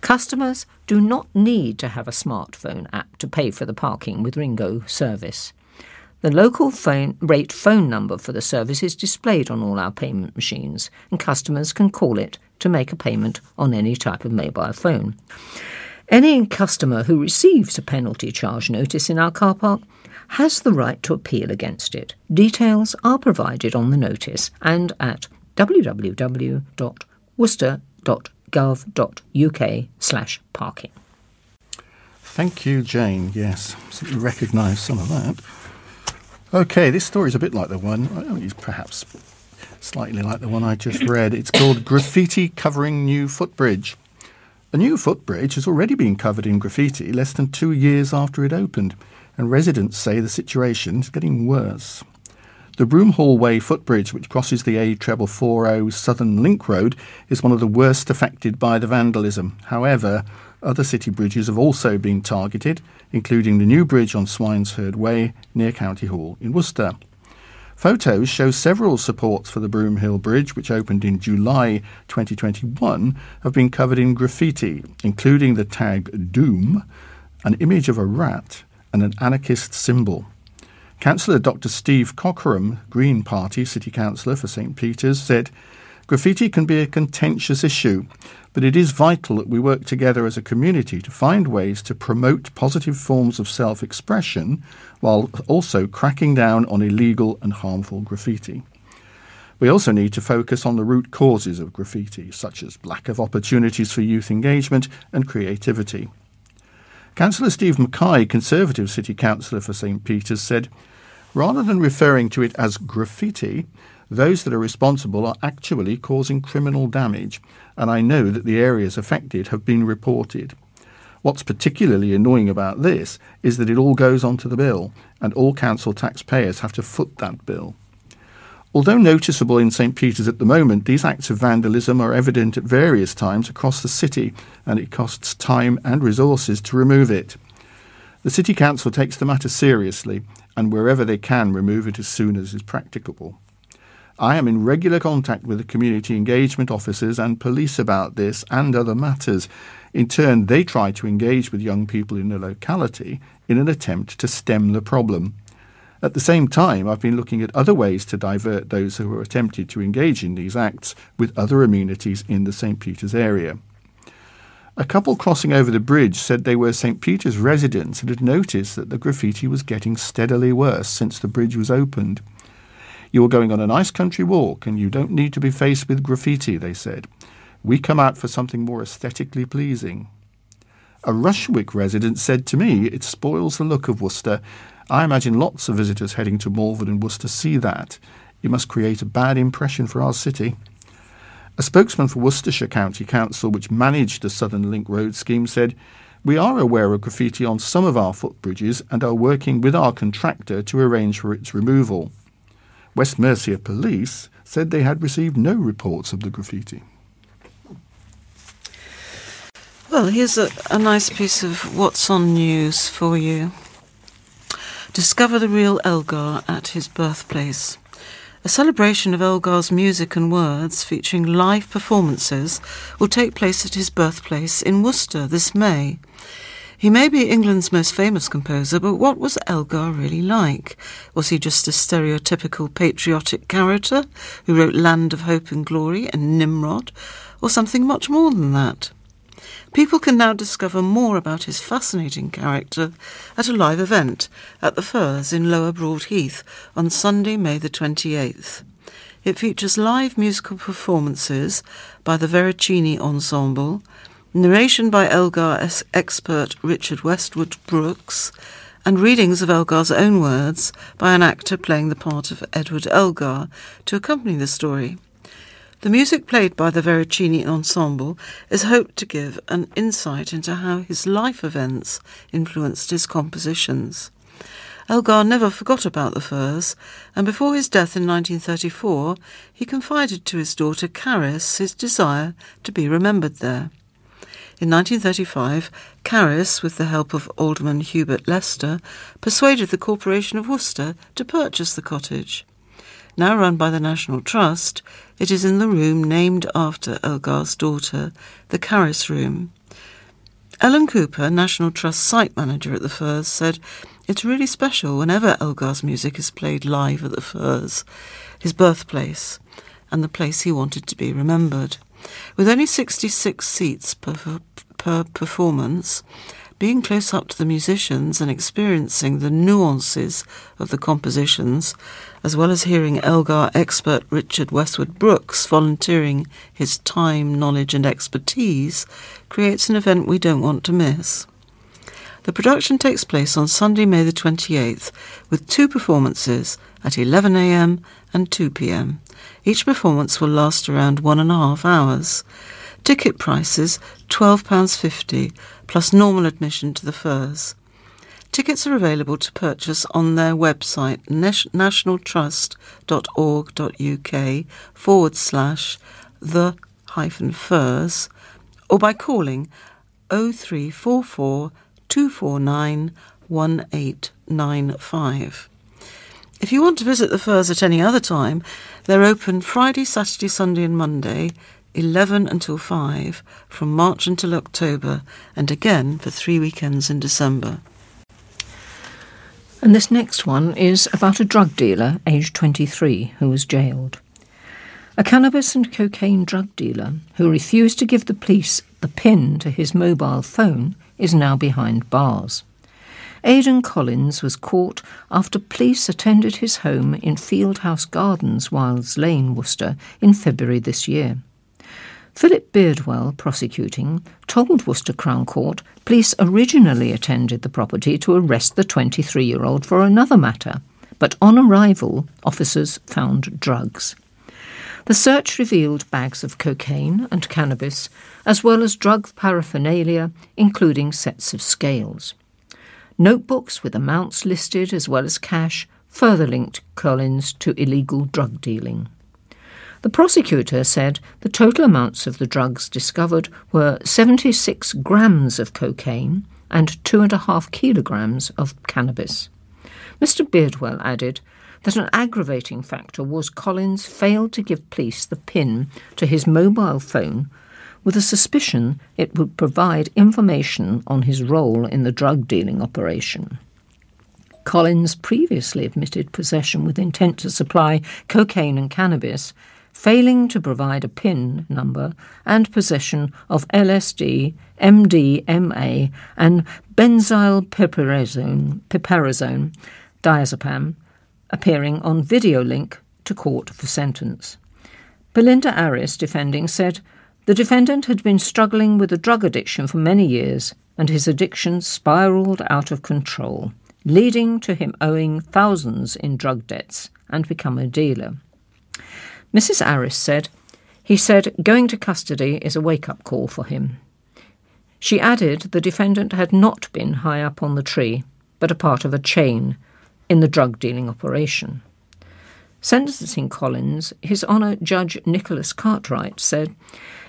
Speaker 3: Customers do not need to have a smartphone app to pay for the parking with Ringo service. The local phone, rate phone number for the service is displayed on all our payment machines, and customers can call it to make a payment on any type of mobile phone. Any customer who receives a penalty charge notice in our car park has the right to appeal against it. Details are provided on the notice and at www.worcester.gov.uk slash parking.
Speaker 1: Thank you, Jane. Yes, we recognise some of that. Okay, this story is a bit like the one, perhaps slightly like the one I just [coughs] read. It's called Graffiti Covering New Footbridge. A new footbridge has already been covered in graffiti less than two years after it opened, and residents say the situation is getting worse. The Broomhall Way footbridge, which crosses the A440 Southern Link Road, is one of the worst affected by the vandalism. However, other city bridges have also been targeted, including the new bridge on Swinesherd Way near County Hall in Worcester. Photos show several supports for the Broomhill Bridge, which opened in July 2021, have been covered in graffiti, including the tag Doom, an image of a rat, and an anarchist symbol. Councillor Dr. Steve Cockerham, Green Party City Councillor for St Peter's, said graffiti can be a contentious issue, but it is vital that we work together as a community to find ways to promote positive forms of self expression while also cracking down on illegal and harmful graffiti. We also need to focus on the root causes of graffiti, such as lack of opportunities for youth engagement and creativity. Councillor Steve Mackay, Conservative City Councillor for St Peter's, said, Rather than referring to it as graffiti, those that are responsible are actually causing criminal damage, and I know that the areas affected have been reported. What's particularly annoying about this is that it all goes onto the bill, and all council taxpayers have to foot that bill. Although noticeable in St Peter's at the moment, these acts of vandalism are evident at various times across the city, and it costs time and resources to remove it. The City Council takes the matter seriously, and wherever they can, remove it as soon as is practicable. I am in regular contact with the community engagement officers and police about this and other matters. In turn, they try to engage with young people in the locality in an attempt to stem the problem. At the same time, I've been looking at other ways to divert those who are attempted to engage in these acts with other amenities in the St. Peter's area. A couple crossing over the bridge said they were St. Peter's residents and had noticed that the graffiti was getting steadily worse since the bridge was opened. You are going on a nice country walk and you don't need to be faced with graffiti, they said. We come out for something more aesthetically pleasing. A Rushwick resident said to me, It spoils the look of Worcester I imagine lots of visitors heading to Malvern and Worcester see that. It must create a bad impression for our city. A spokesman for Worcestershire County Council, which managed the Southern Link Road scheme, said, We are aware of graffiti on some of our footbridges and are working with our contractor to arrange for its removal. West Mercia Police said they had received no reports of the graffiti.
Speaker 2: Well, here's a, a nice piece of what's on news for you. Discover the real Elgar at his birthplace. A celebration of Elgar's music and words featuring live performances will take place at his birthplace in Worcester this May. He may be England's most famous composer, but what was Elgar really like? Was he just a stereotypical patriotic character who wrote Land of Hope and Glory and Nimrod, or something much more than that? People can now discover more about his fascinating character at a live event at the Firs in Lower Broadheath on Sunday, May the 28th. It features live musical performances by the Veracini Ensemble, narration by Elgar expert Richard Westwood Brookes, and readings of Elgar's own words by an actor playing the part of Edward Elgar to accompany the story. The music played by the Veracini Ensemble is hoped to give an insight into how his life events influenced his compositions. Elgar never forgot about the Firs, and before his death in 1934, he confided to his daughter Carice his desire to be remembered there. In 1935, Carice, with the help of Alderman Hubert Leicester, persuaded the Corporation of Worcester to purchase the cottage. Now run by the National Trust, it is in the room named after Elgar's daughter, the Carice Room. Ellen Cooper, National Trust site manager at the Firs, said, It's really special whenever Elgar's music is played live at the Firs, his birthplace, and the place he wanted to be remembered. With only 66 seats per, per performance, being close up to the musicians and experiencing the nuances of the compositions, as well as hearing Elgar expert Richard Westwood Brookes volunteering his time, knowledge, and expertise, creates an event we don't want to miss. The production takes place on Sunday, May the 28th, with two performances at 11am and 2pm. Each performance will last around one and a half hours. Ticket prices £12.50 plus normal admission to the Firs. Tickets are available to purchase on their website nationaltrust.org.uk forward slash the hyphen Firs or by calling 0344 249 1895. If you want to visit the Firs at any other time, they're open Friday, Saturday, Sunday, and Monday, 11 until 5, from March until October, and again for three weekends in December.
Speaker 3: And this next one is about a drug dealer, aged 23, who was jailed. A cannabis and cocaine drug dealer who refused to give the police the PIN to his mobile phone is now behind bars. Aidan Collins was caught after police attended his home in Fieldhouse Gardens, Wilds Lane, Worcester, in February this year. Philip Beardwell, prosecuting, told Worcester Crown Court police originally attended the property to arrest the 23 year old for another matter, but on arrival, officers found drugs. The search revealed bags of cocaine and cannabis, as well as drug paraphernalia, including sets of scales. Notebooks with amounts listed as well as cash further linked Collins to illegal drug dealing. The prosecutor said the total amounts of the drugs discovered were 76 grams of cocaine and two and a half kilograms of cannabis. Mr. Beardwell added that an aggravating factor was Collins failed to give police the PIN to his mobile phone with a suspicion it would provide information on his role in the drug dealing operation. Collins previously admitted possession with intent to supply cocaine and cannabis, failing to provide a PIN number, and possession of LSD, MDMA, and benzyl piperazine, diazepam, appearing on video link to court for sentence. Belinda Aris, defending, said the defendant had been struggling with a drug addiction for many years, and his addiction spiralled out of control, leading to him owing thousands in drug debts and become a dealer. Mrs. Aris said, He said going to custody is a wake up call for him. She added the defendant had not been high up on the tree, but a part of a chain in the drug dealing operation. Sentencing Collins, His Honour Judge Nicholas Cartwright said,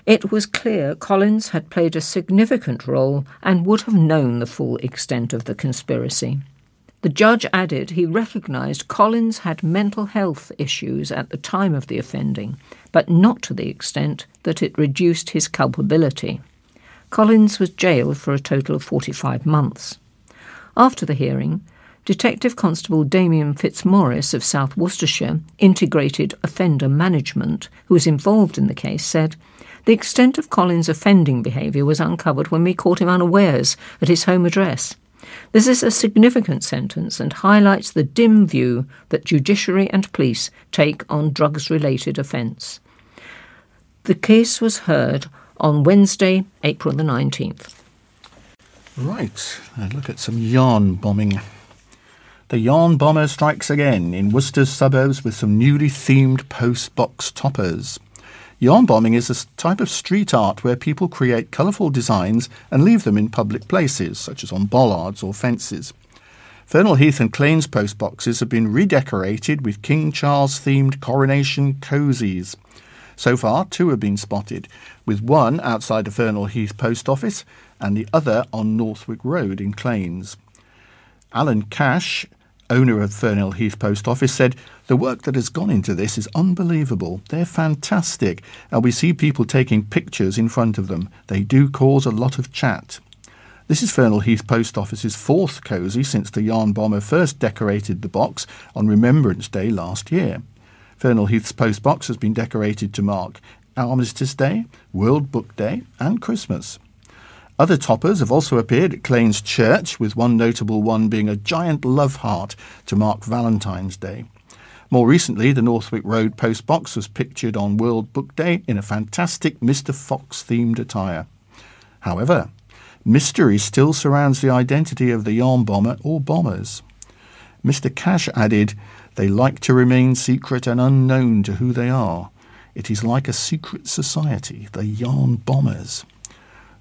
Speaker 3: It was clear Collins had played a significant role and would have known the full extent of the conspiracy. The judge added he recognised Collins had mental health issues at the time of the offending, but not to the extent that it reduced his culpability. Collins was jailed for a total of 45 months. After the hearing, Detective Constable Damien Fitzmaurice of South Worcestershire Integrated Offender Management, who was involved in the case, said, The extent of Collins' offending behaviour was uncovered when we caught him unawares at his home address. This is a significant sentence and highlights the dim view that judiciary and police take on drugs related offence. The case was heard on Wednesday, April the 19th.
Speaker 1: Right, a look at some yarn bombing. The yarn bomber strikes again in Worcester's suburbs with some newly themed post box toppers. Yarn bombing is a type of street art where people create colourful designs and leave them in public places, such as on bollards or fences. Fernhill Heath and Claines post boxes have been redecorated with King Charles themed coronation cosies. So far, two have been spotted, with one outside the Fernhill Heath post office and the other on Northwick Road in Claines. Alan Cash, owner of Fernhill Heath Post Office, said, The work that has gone into this is unbelievable. They're fantastic, and we see people taking pictures in front of them. They do cause a lot of chat. This is Fernhill Heath Post Office's fourth cosy since the yarn bomber first decorated the box on Remembrance Day last year. Fernhill Heath's post box has been decorated to mark Armistice Day, World Book Day, and Christmas. Other toppers have also appeared at Claines Church, with one notable one being a giant love heart to mark Valentine's Day. More recently, the Northwick Road post box was pictured on World Book Day in a fantastic Mr. Fox themed attire. However, mystery still surrounds the identity of the yarn bomber or bombers. Mr. Cash added, They like to remain secret and unknown to who they are. It is like a secret society, the yarn bombers.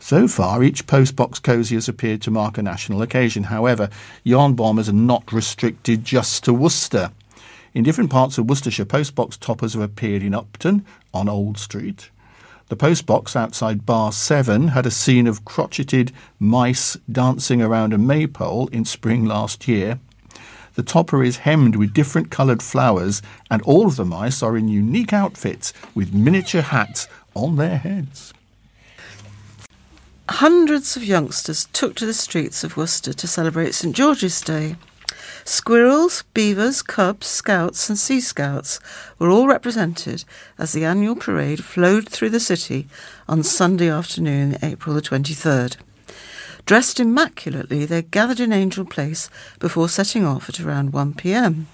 Speaker 1: So far, each postbox cosy has appeared to mark a national occasion. However, yarn bombers are not restricted just to Worcester. In different parts of Worcestershire, postbox toppers have appeared in Upton, on Old Street. The postbox outside Bar 7 had a scene of crotcheted mice dancing around a maypole in spring last year. The topper is hemmed with different coloured flowers, and all of the mice are in unique outfits with miniature hats on their heads.
Speaker 2: Hundreds of youngsters took to the streets of Worcester to celebrate St George's Day. Squirrels, beavers, cubs, scouts, and sea scouts were all represented as the annual parade flowed through the city on Sunday afternoon, April the 23rd. Dressed immaculately, they gathered in Angel Place before setting off at around 1 pm.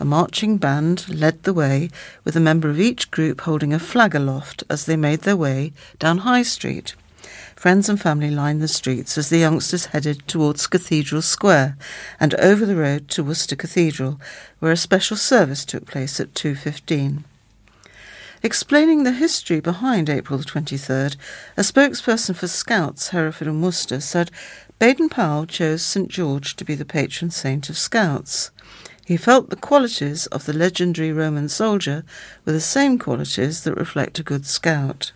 Speaker 2: A marching band led the way, with a member of each group holding a flag aloft as they made their way down High Street. Friends and family lined the streets as the youngsters headed towards Cathedral Square and over the road to Worcester Cathedral, where a special service took place at 2.15. Explaining the history behind April the 23rd, a spokesperson for Scouts Hereford and Worcester said Baden Powell chose St George to be the patron saint of Scouts. He felt the qualities of the legendary Roman soldier were the same qualities that reflect a good scout.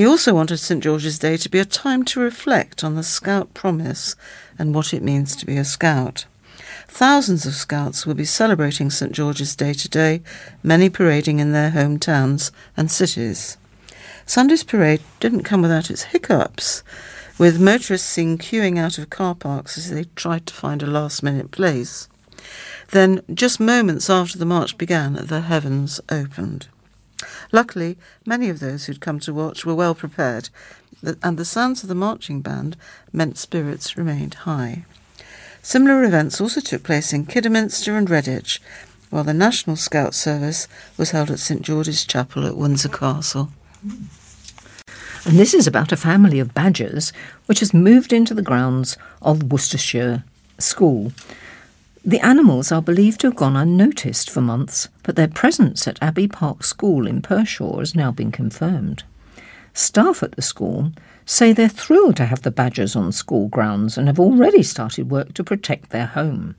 Speaker 2: He also wanted St George's Day to be a time to reflect on the Scout promise and what it means to be a Scout. Thousands of Scouts will be celebrating St George's Day today, many parading in their hometowns and cities. Sunday's parade didn't come without its hiccups, with motorists seen queuing out of car parks as they tried to find a last minute place. Then, just moments after the march began, the heavens opened. Luckily, many of those who'd come to watch were well prepared, and the sounds of the marching band meant spirits remained high. Similar events also took place in Kidderminster and Redditch, while the National Scout Service was held at St George's Chapel at Windsor Castle.
Speaker 3: And this is about a family of badgers which has moved into the grounds of Worcestershire School. The animals are believed to have gone unnoticed for months, but their presence at Abbey Park School in Pershore has now been confirmed. Staff at the school say they're thrilled to have the badgers on school grounds and have already started work to protect their home.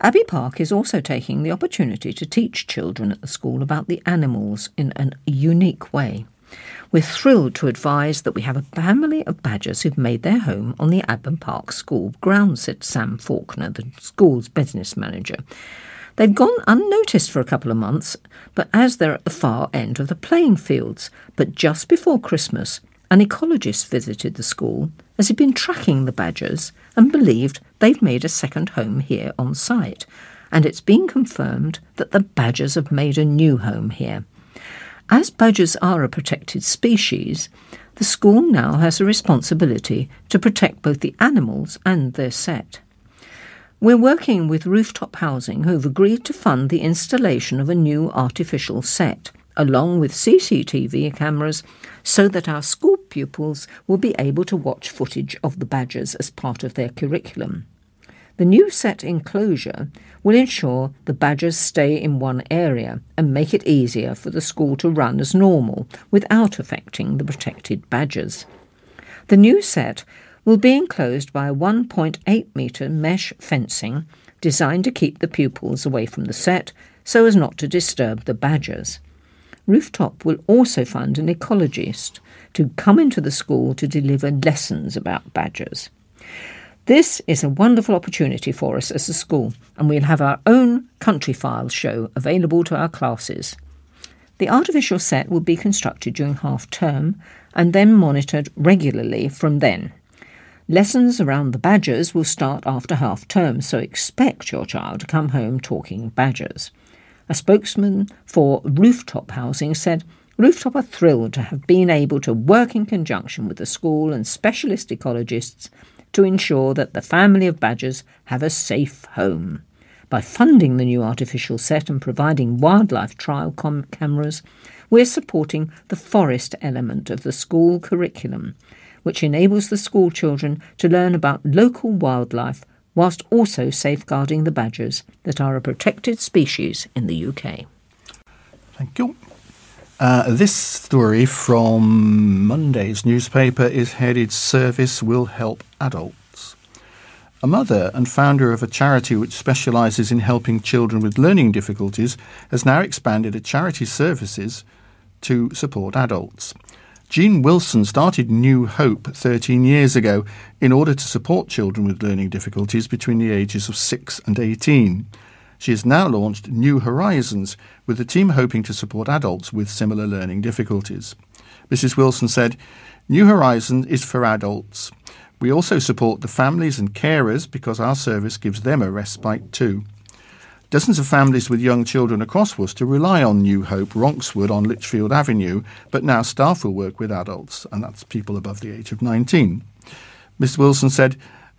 Speaker 3: Abbey Park is also taking the opportunity to teach children at the school about the animals in a unique way. We're thrilled to advise that we have a family of badgers who've made their home on the Abbey Park School grounds, said Sam Faulkner, the school's business manager. They've gone unnoticed for a couple of months, but as they're at the far end of the playing fields. But just before Christmas, an ecologist visited the school as he'd been tracking the badgers and believed they've made a second home here on site. And it's been confirmed that the badgers have made a new home here. As badgers are a protected species, the school now has a responsibility to protect both the animals and their sett. We're working with Rooftop Housing, who've agreed to fund the installation of a new artificial sett, along with CCTV cameras, so that our school pupils will be able to watch footage of the badgers as part of their curriculum. The new sett enclosure will ensure the badgers stay in one area and make it easier for the school to run as normal without affecting the protected badgers. The new sett will be enclosed by a 1.8 metre mesh fencing designed to keep the pupils away from the sett so as not to disturb the badgers. Rooftop will also fund an ecologist to come into the school to deliver lessons about badgers. This is a wonderful opportunity for us as a school, and we'll have our own Countryfile show available to our classes. The artificial sett will be constructed during half term and then monitored regularly from then. Lessons around the badgers will start after half term, so expect your child to come home talking badgers. A spokesman for Rooftop Housing said, Rooftop are thrilled to have been able to work in conjunction with the school and specialist ecologists to ensure that the family of badgers have a safe home. By funding the new artificial sett and providing wildlife trial com- cameras, we're supporting the forest element of the school curriculum, which enables the school children to learn about local wildlife whilst also safeguarding the badgers that are a protected species in the UK.
Speaker 1: Thank you. Uh, this story from Monday's newspaper is headed Service Will Help Adults. A mother and founder of a charity which specialises in helping children with learning difficulties has now expanded its charity services to support adults. Jean Wilson started New Hope 13 years ago in order to support children with learning difficulties between the ages of 6 and 18. She has now launched New Horizons, with the team hoping to support adults with similar learning difficulties. Mrs. Wilson said, New Horizons is for adults. We also support the families and carers because our service gives them a respite too. Dozens of families with young children across Worcester rely on New Hope Ronkswood on Lichfield Avenue, but now staff will work with adults, and that's people above the age of 19. Ms. Wilson said,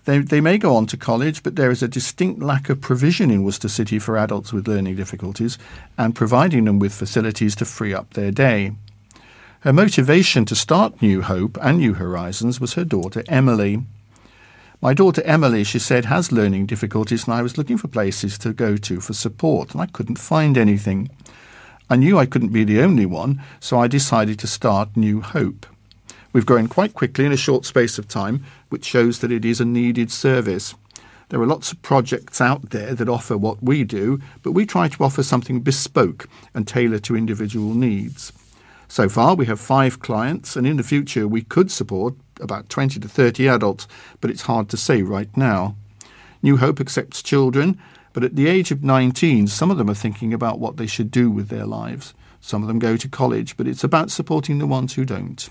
Speaker 1: they, they may go on to college, but there is a distinct lack of provision in Worcester City for adults with learning difficulties and providing them with facilities to free up their day. Her motivation to start New Hope and New Horizons was her daughter Emily. My daughter Emily, she said, has learning difficulties, and I was looking for places to go to for support, and I couldn't find anything. I knew I couldn't be the only one, so I decided to start New Hope. We've grown quite quickly in a short space of time, which shows that it is a needed service. There are lots of projects out there that offer what we do, but we try to offer something bespoke and tailor to individual needs. So far, we have five clients, and in the future, we could support about 20 to 30 adults, but it's hard to say right now. New Hope accepts children, but at the age of 19, some of them are thinking about what they should do with their lives. Some of them go to college, but it's about supporting the ones who don't.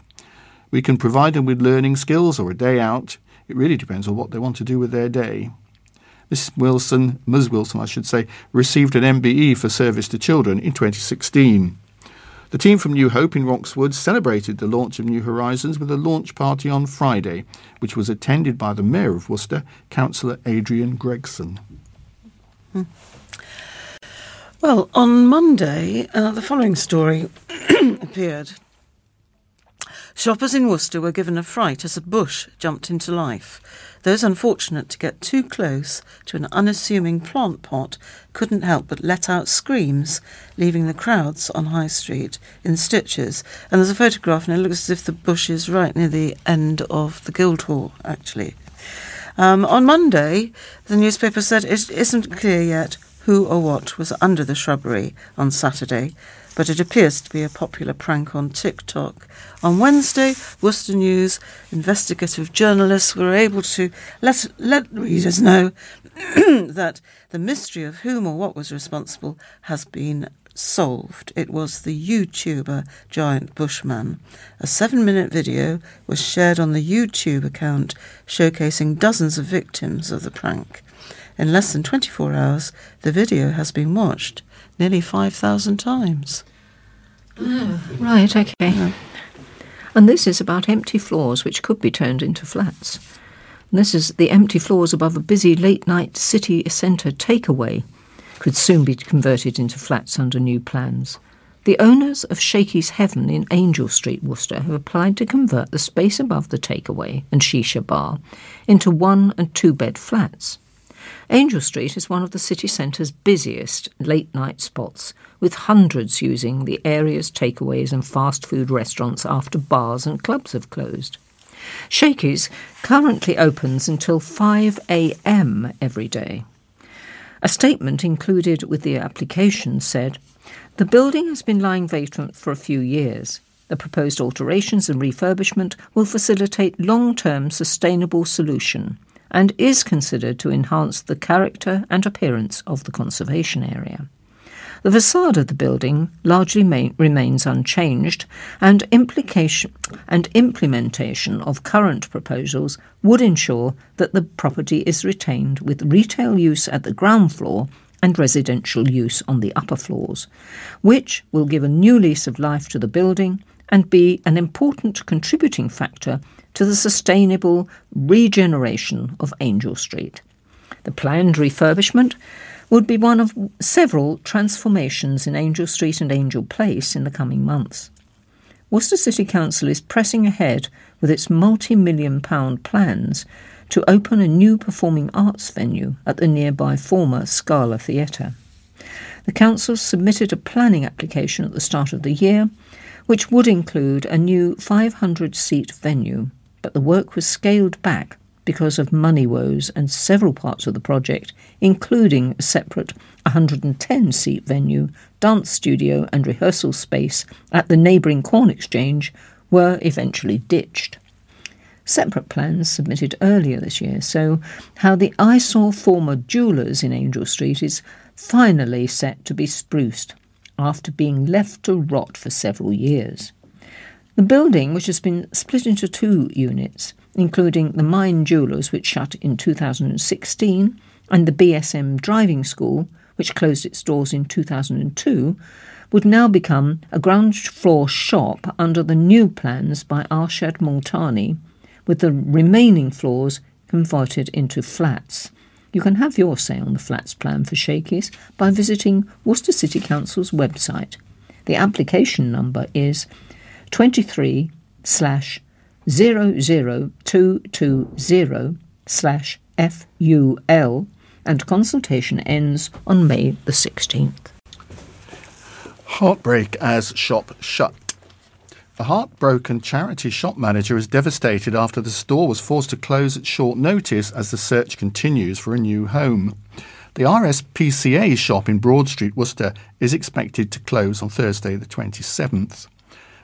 Speaker 1: We can provide them with learning skills or a day out. It really depends on what they want to do with their day. Miss Wilson, Ms. Wilson, I should say, received an MBE for service to children in 2016. The team from New Hope in Ronkswood celebrated the launch of New Horizons with a launch party on Friday, which was attended by the Mayor of Worcester, Councillor Adrian Gregson.
Speaker 2: Hmm. Well, on Monday, uh, the following story [clears throat] appeared. Shoppers in Worcester were given a fright as a bush jumped into life. Those unfortunate to get too close to an unassuming plant pot couldn't help but let out screams, leaving the crowds on High Street in stitches. And there's a photograph, and it looks as if the bush is right near the end of the Guildhall, actually. Um, on Monday, the newspaper said it isn't clear yet who or what was under the shrubbery on Saturday, but it appears to be a popular prank on TikTok. On Wednesday, Worcester News investigative journalists were able to let, let readers know [clears throat] that the mystery of whom or what was responsible has been solved. It was the YouTuber Giant Bushman. A seven minute video was shared on the YouTube account showcasing dozens of victims of the prank. In less than 24 hours, the video has been watched nearly 5,000 times.
Speaker 3: Oh, [sighs] right, okay. Yeah. And this is about empty floors which could be turned into flats. And this is the empty floors above a busy late night city centre takeaway could soon be converted into flats under new plans. The owners of Shakey's Heaven in Angel Street, Worcester, have applied to convert the space above the takeaway and shisha bar into one and two bed flats. Angel Street is one of the city centre's busiest late night spots, with hundreds using the area's takeaways and fast food restaurants after bars and clubs have closed. Shakey's currently opens until 5 a.m. every day. A statement included with the application said The building has been lying vacant for a few years. The proposed alterations and refurbishment will facilitate long term sustainable solution and is considered to enhance the character and appearance of the conservation area. The facade of the building largely ma- remains unchanged, and implication and implementation of current proposals would ensure that the property is retained with retail use at the ground floor and residential use on the upper floors, which will give a new lease of life to the building and be an important contributing factor to the sustainable regeneration of Angel Street. The planned refurbishment would be one of several transformations in Angel Street and Angel Place in the coming months. Worcester City Council is pressing ahead with its multi million pound plans to open a new performing arts venue at the nearby former Scala Theatre. The Council submitted a planning application at the start of the year, which would include a new 500 seat venue, but the work was scaled back because of money woes and several parts of the project, including a separate 110 seat venue, dance studio, and rehearsal space at the neighbouring Corn Exchange, were eventually ditched. Separate plans submitted earlier this year so how the eyesore former jewellers in Angel Street is finally set to be spruced after being left to rot for several years. The building, which has been split into two units, including the Mine Jewellers, which shut in 2016, and the BSM Driving School, which closed its doors in 2002, would now become a ground floor shop under the new plans by Arshad Multani, with the remaining floors converted into flats. You can have your say on the flats plan for Shakey's by visiting Worcester City Council's website. The application number is 23 slash 00220 slash FUL and consultation ends on May the 16th.
Speaker 1: Heartbreak as shop shut. The heartbroken charity shop manager is devastated after the store was forced to close at short notice as the search continues for a new home. The RSPCA shop in Broad Street, Worcester, is expected to close on Thursday, the 27th.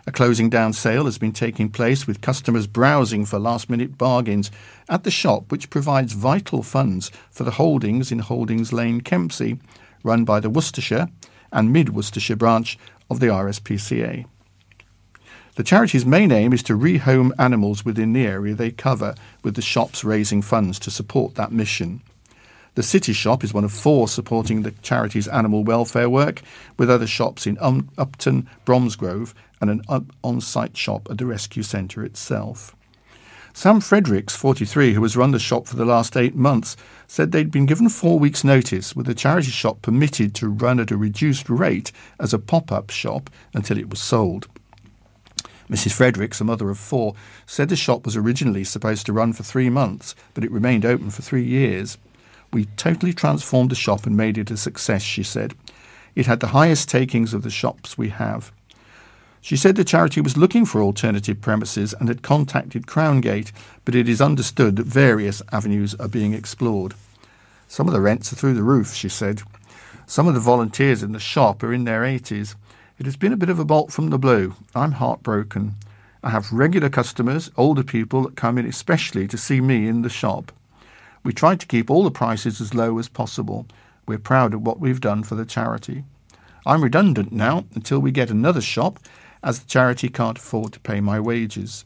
Speaker 1: A closing down sale has been taking place with customers browsing for last minute bargains at the shop, which provides vital funds for the holdings in Holdings Lane, Kempsey, run by the Worcestershire and Mid Worcestershire branch of the RSPCA. The charity's main aim is to rehome animals within the area they cover, with the shops raising funds to support that mission. The City Shop is one of four supporting the charity's animal welfare work, with other shops in um, Upton, Bromsgrove, and an on site shop at the rescue centre itself. Sam Fredericks, 43, who has run the shop for the last eight months, said they'd been given four weeks' notice, with the charity shop permitted to run at a reduced rate as a pop up shop until it was sold. Mrs. Fredericks, a mother of four, said the shop was originally supposed to run for three months, but it remained open for three years. We totally transformed the shop and made it a success, she said. It had the highest takings of the shops we have. She said the charity was looking for alternative premises and had contacted Crowngate, but it is understood that various avenues are being explored. Some of the rents are through the roof, she said. Some of the volunteers in the shop are in their 80s. It has been a bit of a bolt from the blue. I'm heartbroken. I have regular customers, older people that come in especially to see me in the shop. We try to keep all the prices as low as possible. We're proud of what we've done for the charity. I'm redundant now until we get another shop as the charity can't afford to pay my wages.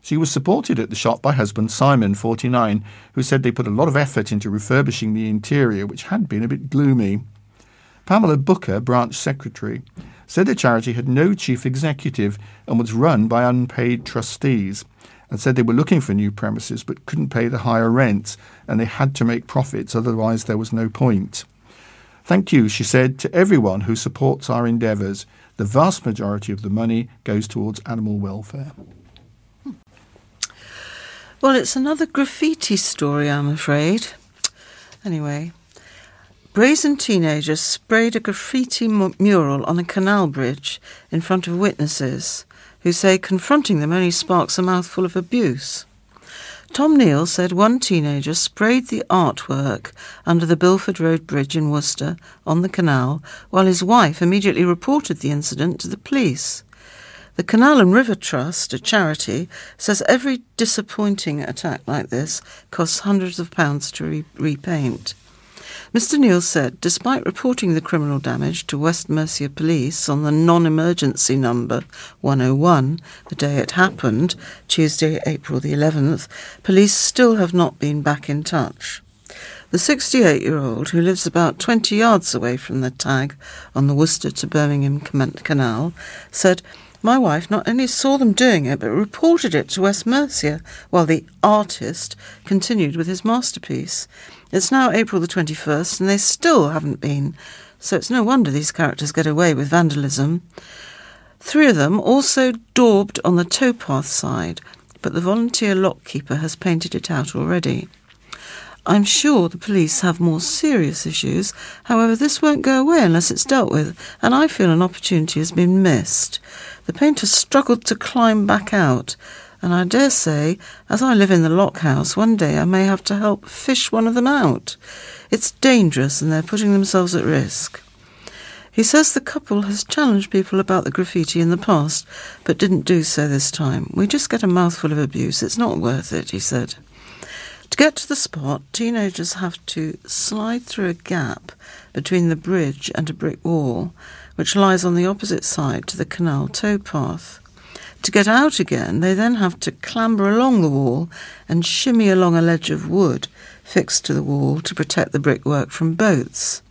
Speaker 1: She was supported at the shop by husband Simon, 49, who said they put a lot of effort into refurbishing the interior, which had been a bit gloomy. Pamela Booker, branch secretary, said the charity had no chief executive and was run by unpaid trustees, and said they were looking for new premises but couldn't pay the higher rent and they had to make profits, otherwise, there was no point. Thank you, she said, to everyone who supports our endeavours. The vast majority of the money goes towards animal welfare.
Speaker 2: Well, it's another graffiti story, I'm afraid. Anyway, brazen teenagers sprayed a graffiti mu- mural on a canal bridge in front of witnesses who say confronting them only sparks a mouthful of abuse. Tom Neal said one teenager sprayed the artwork under the Bilford Road Bridge in Worcester on the canal, while his wife immediately reported the incident to the police. The Canal and River Trust, a charity, says every disappointing attack like this costs hundreds of pounds to re- repaint. Mr. Neal said, despite reporting the criminal damage to West Mercia Police on the non emergency number 101 the day it happened, Tuesday, April the 11th, police still have not been back in touch. The 68 year old, who lives about 20 yards away from the tag on the Worcester to Birmingham Canal, said, my wife not only saw them doing it, but reported it to West Mercia, while the artist continued with his masterpiece. It's now April the 21st, and they still haven't been, so it's no wonder these characters get away with vandalism. Three of them also daubed on the towpath side, but the volunteer lockkeeper has painted it out already. I'm sure the police have more serious issues. However, this won't go away unless it's dealt with, and I feel an opportunity has been missed. The painter struggled to climb back out, and I dare say, as I live in the lock house, one day I may have to help fish one of them out. It's dangerous and they're putting themselves at risk. He says the couple has challenged people about the graffiti in the past, but didn't do so this time. We just get a mouthful of abuse. It's not worth it, he said. To get to the spot, teenagers have to slide through a gap between the bridge and a brick wall, which lies on the opposite side to the canal towpath. To get out again, they then have to clamber along the wall and shimmy along a ledge of wood fixed to the wall to protect the brickwork from boats.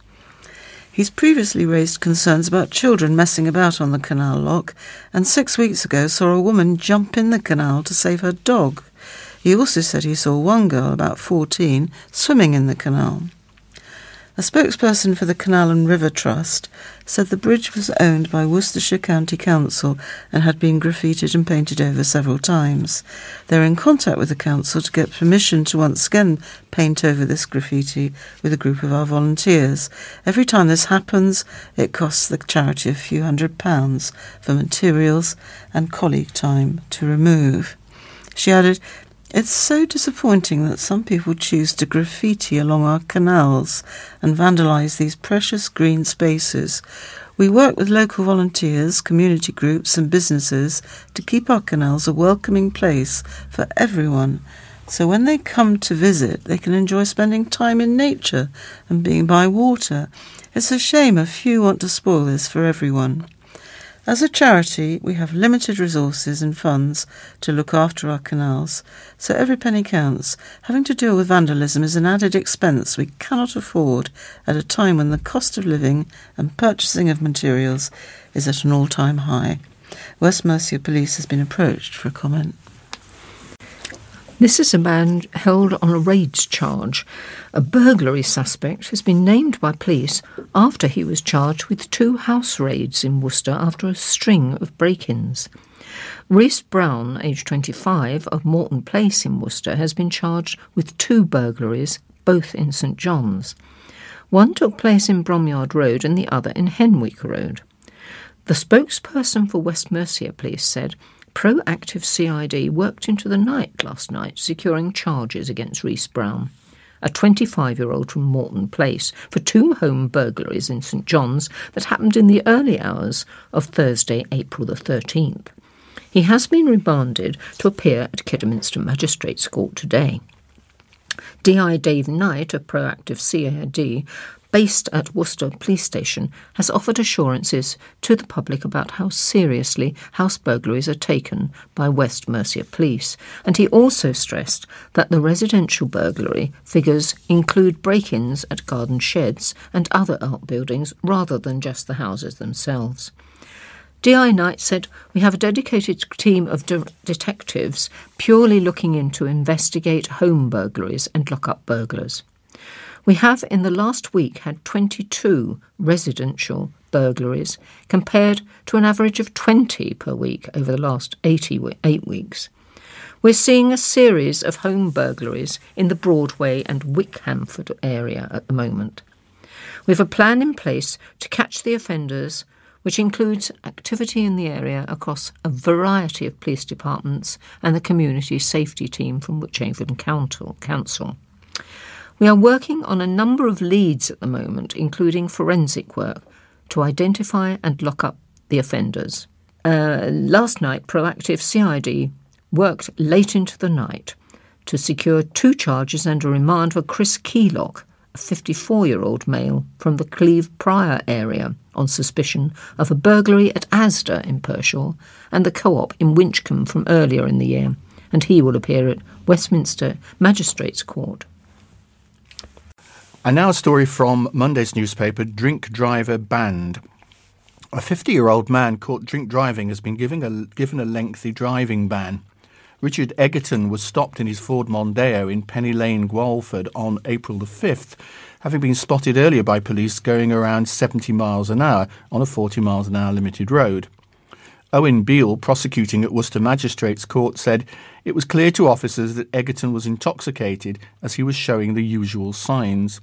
Speaker 2: He's previously raised concerns about children messing about on the canal lock, and six weeks ago saw a woman jump in the canal to save her dog. He also said he saw one girl, about 14, swimming in the canal. A spokesperson for the Canal and River Trust said the bridge was owned by Worcestershire County Council and had been graffitied and painted over several times. They're in contact with the council to get permission to once again paint over this graffiti with a group of our volunteers. Every time this happens, it costs the charity a few hundred pounds for materials and colleague time to remove. She added, it's so disappointing that some people choose to graffiti along our canals and vandalise these precious green spaces. We work with local volunteers, community groups, and businesses to keep our canals a welcoming place for everyone. So when they come to visit, they can enjoy spending time in nature and being by water. It's a shame a few want to spoil this for everyone. As a charity, we have limited resources and funds to look after our canals, so every penny counts. Having to deal with vandalism is an added expense we cannot afford at a time when the cost of living and purchasing of materials is at an all time high. West Mercia Police has been approached for a comment.
Speaker 3: This is a man held on a raids charge. A burglary suspect has been named by police after he was charged with two house raids in Worcester after a string of break ins. Reese Brown, aged 25, of Morton Place in Worcester, has been charged with two burglaries, both in St John's. One took place in Bromyard Road and the other in Henwick Road. The spokesperson for West Mercia Police said Proactive CID worked into the night last night, securing charges against Reese Brown, a 25 year old from Morton Place, for two home burglaries in St John's that happened in the early hours of Thursday, April the 13th. He has been remanded to appear at Kidderminster Magistrates Court today. DI Dave Knight of Proactive CID based at Worcester Police Station, has offered assurances to the public about how seriously house burglaries are taken by West Mercia Police, and he also stressed that the residential burglary figures include break ins at garden sheds and other outbuildings rather than just the houses themselves. DI Knight said, We have a dedicated team of de- detectives purely looking into investigate home burglaries and lock up burglars. We have in the last week had 22 residential burglaries compared to an average of 20 per week over the last 88 weeks. We're seeing a series of home burglaries in the Broadway and Wickhamford area at the moment. We have a plan in place to catch the offenders which includes activity in the area across a variety of police departments and the community safety team from Wychavon Council. We are working on a number of leads at the moment, including forensic work, to identify and lock up the offenders. Uh, last night, Proactive CID worked late into the night to secure two charges and a remand for Chris Keylock, a 54 year old male from the Cleeve Prior area, on suspicion of a burglary at Asda in Pershore and the co op in Winchcombe from earlier in the year, and he will appear at Westminster Magistrates Court.
Speaker 1: And now a story from Monday's newspaper Drink Driver Banned. A 50 year old man caught drink driving has been given a, given a lengthy driving ban. Richard Egerton was stopped in his Ford Mondeo in Penny Lane, Gwalford on April the 5th, having been spotted earlier by police going around 70 miles an hour on a 40 miles an hour limited road. Owen Beale, prosecuting at Worcester Magistrates Court, said it was clear to officers that Egerton was intoxicated as he was showing the usual signs.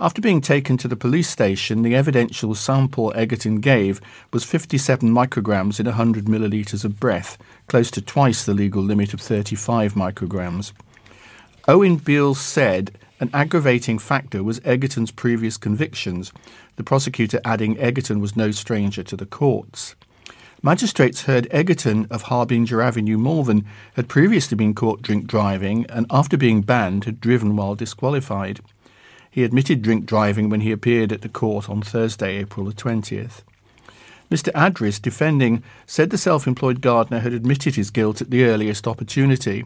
Speaker 1: After being taken to the police station, the evidential sample Egerton gave was 57 micrograms in 100 millilitres of breath, close to twice the legal limit of 35 micrograms. Owen Beale said an aggravating factor was Egerton's previous convictions, the prosecutor adding Egerton was no stranger to the courts. Magistrates heard Egerton of Harbinger Avenue, Malvern, had previously been caught drink driving and, after being banned, had driven while disqualified. He admitted drink driving when he appeared at the court on Thursday, April the 20th. Mr. Adris, defending, said the self employed gardener had admitted his guilt at the earliest opportunity.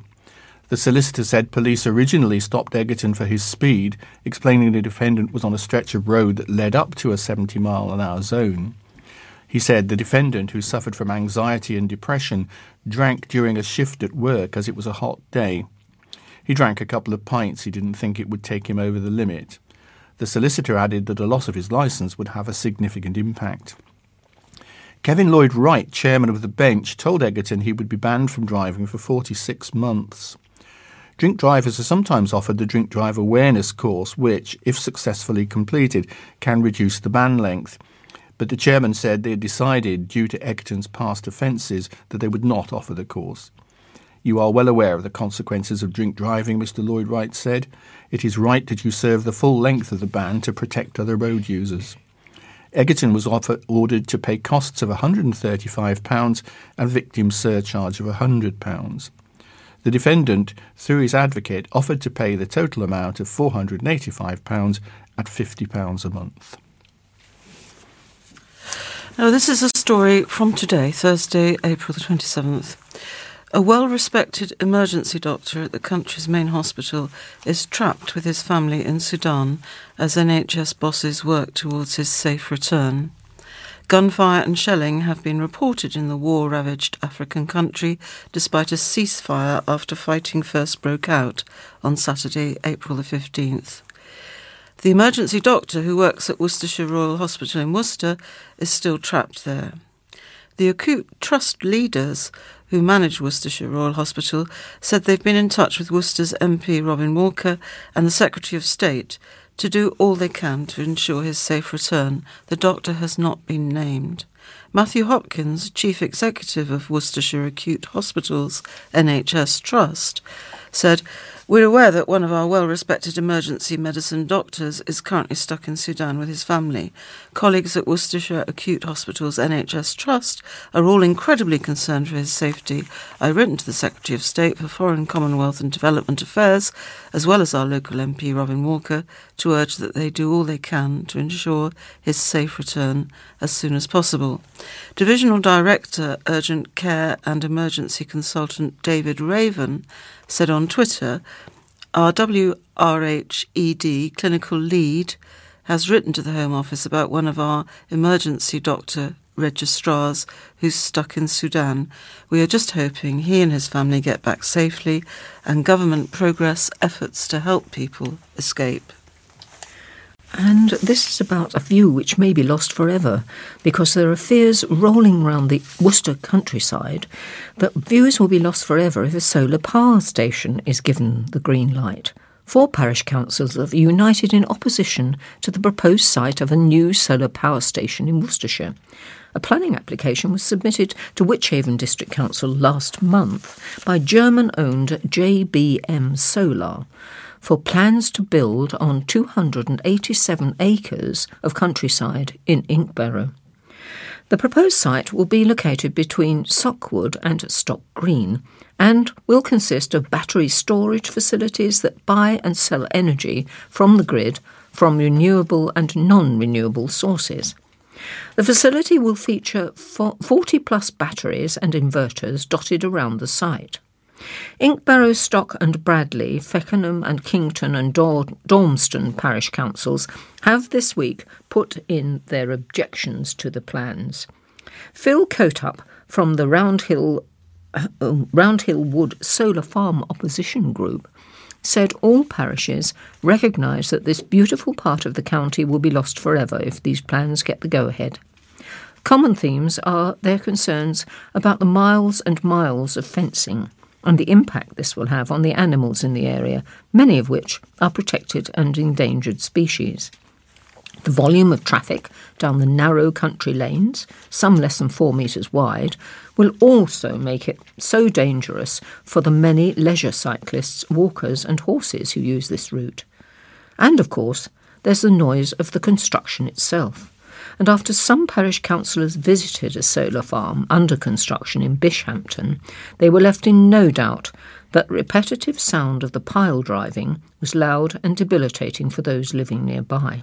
Speaker 1: The solicitor said police originally stopped Egerton for his speed, explaining the defendant was on a stretch of road that led up to a 70 mile an hour zone. He said the defendant, who suffered from anxiety and depression, drank during a shift at work as it was a hot day. He drank a couple of pints he didn't think it would take him over the limit. The solicitor added that a loss of his licence would have a significant impact. Kevin Lloyd Wright, chairman of the bench, told Egerton he would be banned from driving for 46 months. Drink drivers are sometimes offered the drink drive awareness course, which, if successfully completed, can reduce the ban length. But the chairman said they had decided, due to Egerton's past offences, that they would not offer the course. You are well aware of the consequences of drink driving, Mr. Lloyd Wright said. It is right that you serve the full length of the ban to protect other road users. Egerton was ordered to pay costs of £135 and victim surcharge of £100. The defendant, through his advocate, offered to pay the total amount of £485 at £50 a month.
Speaker 2: Now, this is a story from today, Thursday, April the 27th. A well respected emergency doctor at the country's main hospital is trapped with his family in Sudan as NHS bosses work towards his safe return. Gunfire and shelling have been reported in the war ravaged African country despite a ceasefire after fighting first broke out on Saturday, April the 15th. The emergency doctor who works at Worcestershire Royal Hospital in Worcester is still trapped there. The acute trust leaders who manage Worcestershire Royal Hospital, said they've been in touch with Worcester's MP Robin Walker and the Secretary of State to do all they can to ensure his safe return. The doctor has not been named. Matthew Hopkins, Chief Executive of Worcestershire Acute Hospitals NHS Trust, said, We're aware that one of our well respected emergency medicine doctors is currently stuck in Sudan with his family. Colleagues at Worcestershire Acute Hospitals NHS Trust are all incredibly concerned for his safety. I've written to the Secretary of State for Foreign, Commonwealth and Development Affairs, as well as our local MP Robin Walker, to urge that they do all they can to ensure his safe return as soon as possible. Divisional Director, Urgent Care and Emergency Consultant David Raven said on Twitter, our WRHED clinical lead has written to the Home Office about one of our emergency doctor registrars who's stuck in Sudan. We are just hoping he and his family get back safely and government progress efforts to help people escape.
Speaker 3: And this is about a view which may be lost forever, because there are fears rolling round the Worcester countryside that views will be lost forever if a solar power station is given the green light four parish councils have united in opposition to the proposed site of a new solar power station in Worcestershire. A planning application was submitted to Wychavon District Council last month by German owned JBM Solar for plans to build on 287 acres of countryside in Inkberrow. The proposed site will be located between Sockwood and Stock Green and will consist of battery storage facilities that buy and sell energy from the grid from renewable and non renewable sources. The facility will feature 40 plus batteries and inverters dotted around the site. Inkberrow, Stock and Bradley, Feckenham and Kington and Dormston parish councils have this week put in their objections to the plans. Phil Coatup from the Roundhill, uh, Roundhill Wood Solar Farm Opposition Group said all parishes recognise that this beautiful part of the county will be lost forever if these plans get the go ahead. Common themes are their concerns about the miles and miles of fencing and the impact this will have on the animals in the area, many of which are protected and endangered species. The volume of traffic down the narrow country lanes, some less than four metres wide, will also make it so dangerous for the many leisure cyclists, walkers, and horses who use this route. And of course, there's the noise of the construction itself and after some parish councillors visited a solar farm under construction in Bishampton, they were left in no doubt that repetitive sound of the pile driving was loud and debilitating for those living nearby.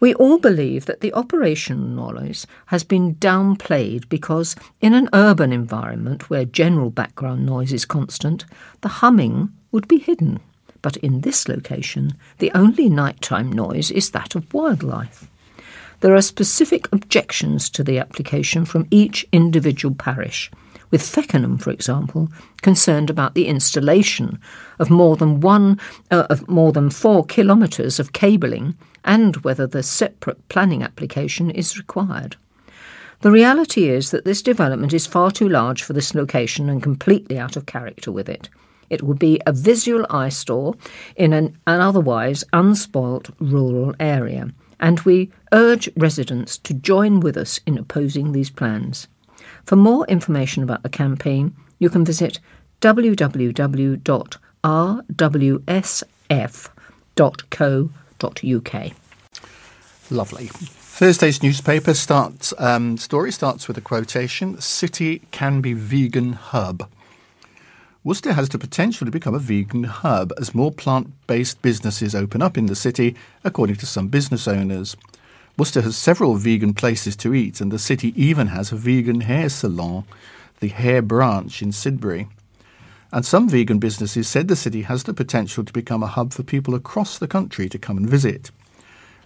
Speaker 3: We all believe that the operation noise has been downplayed because, in an urban environment where general background noise is constant, the humming would be hidden. But in this location, the only nighttime noise is that of wildlife. There are specific objections to the application from each individual parish, with Feckenham, for example, concerned about the installation of more than one uh, of more than four kilometres of cabling and whether the separate planning application is required. The reality is that this development is far too large for this location and completely out of character with it. It would be a visual eyesore in an, an otherwise unspoilt rural area and we urge residents to join with us in opposing these plans. For more information about the campaign, you can visit www.rwsf.co.uk.
Speaker 1: Lovely. Thursday's newspaper starts um, story starts with a quotation: "City can be vegan hub." Worcester has the potential to become a vegan hub as more plant based businesses open up in the city, according to some business owners. Worcester has several vegan places to eat, and the city even has a vegan hair salon, the Hair Branch in Sidbury. And some vegan businesses said the city has the potential to become a hub for people across the country to come and visit.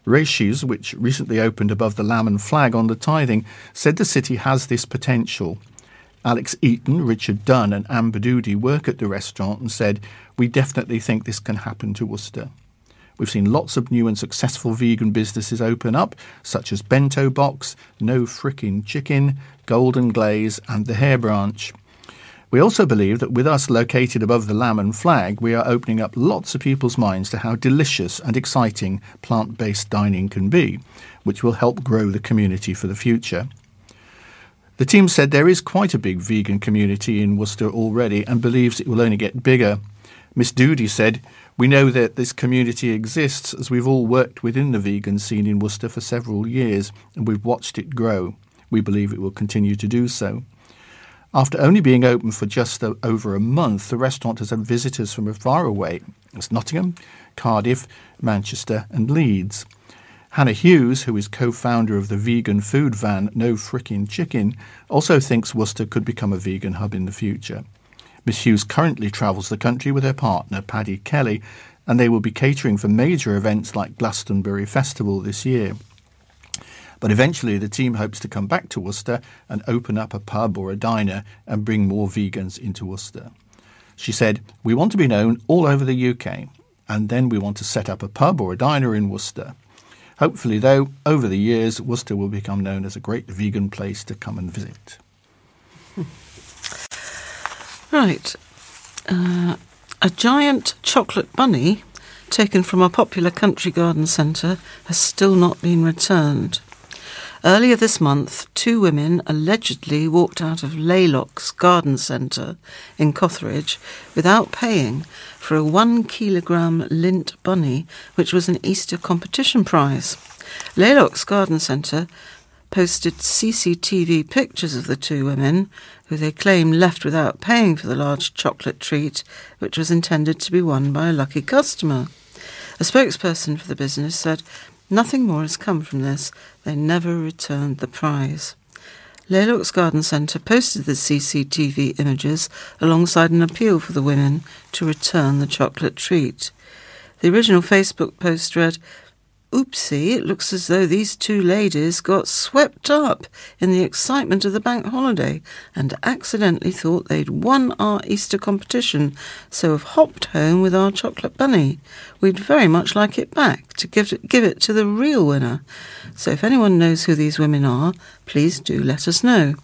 Speaker 1: Rayshis, which recently opened above the Lamb and Flag on the Tithing, said the city has this potential. Alex Eaton, Richard Dunn, and Amber Doody work at the restaurant and said, We definitely think this can happen to Worcester. We've seen lots of new and successful vegan businesses open up, such as Bento Box, No Frickin' Chicken, Golden Glaze, and the Hair Branch. We also believe that with us located above the lamb and flag, we are opening up lots of people's minds to how delicious and exciting plant based dining can be, which will help grow the community for the future. The team said there is quite a big vegan community in Worcester already and believes it will only get bigger. Miss Doody said, We know that this community exists as we've all worked within the vegan scene in Worcester for several years and we've watched it grow. We believe it will continue to do so. After only being open for just over a month, the restaurant has had visitors from far away as Nottingham, Cardiff, Manchester, and Leeds. Hannah Hughes, who is co founder of the vegan food van No Frickin' Chicken, also thinks Worcester could become a vegan hub in the future. Miss Hughes currently travels the country with her partner, Paddy Kelly, and they will be catering for major events like Glastonbury Festival this year. But eventually, the team hopes to come back to Worcester and open up a pub or a diner and bring more vegans into Worcester. She said, We want to be known all over the UK, and then we want to set up a pub or a diner in Worcester. Hopefully, though, over the years, Worcester will become known as a great vegan place to come and visit. [laughs]
Speaker 2: Right. Uh, a giant chocolate bunny taken from a popular country garden centre, has still not been returned. Earlier this month, two women allegedly walked out of Laylocks Garden Centre in Cotheridge without paying for a one kilogram Lindt bunny, which was an Easter competition prize. Laylocks Garden Centre posted CCTV pictures of the two women, who they claim left without paying for the large chocolate treat, which was intended to be won by a lucky customer. A spokesperson for the business said Nothing more has come from this. They never returned the prize. Laylocks Garden Centre posted the CCTV images alongside an appeal for the women to return the chocolate treat. The original Facebook post read, Oopsie, it looks as though these two ladies got swept up in the excitement of the bank holiday and accidentally thought they'd won our Easter competition, so have hopped home with our chocolate bunny. We'd very much like it back to give it, give it to the real winner. So if anyone knows who these women are, please do let us know.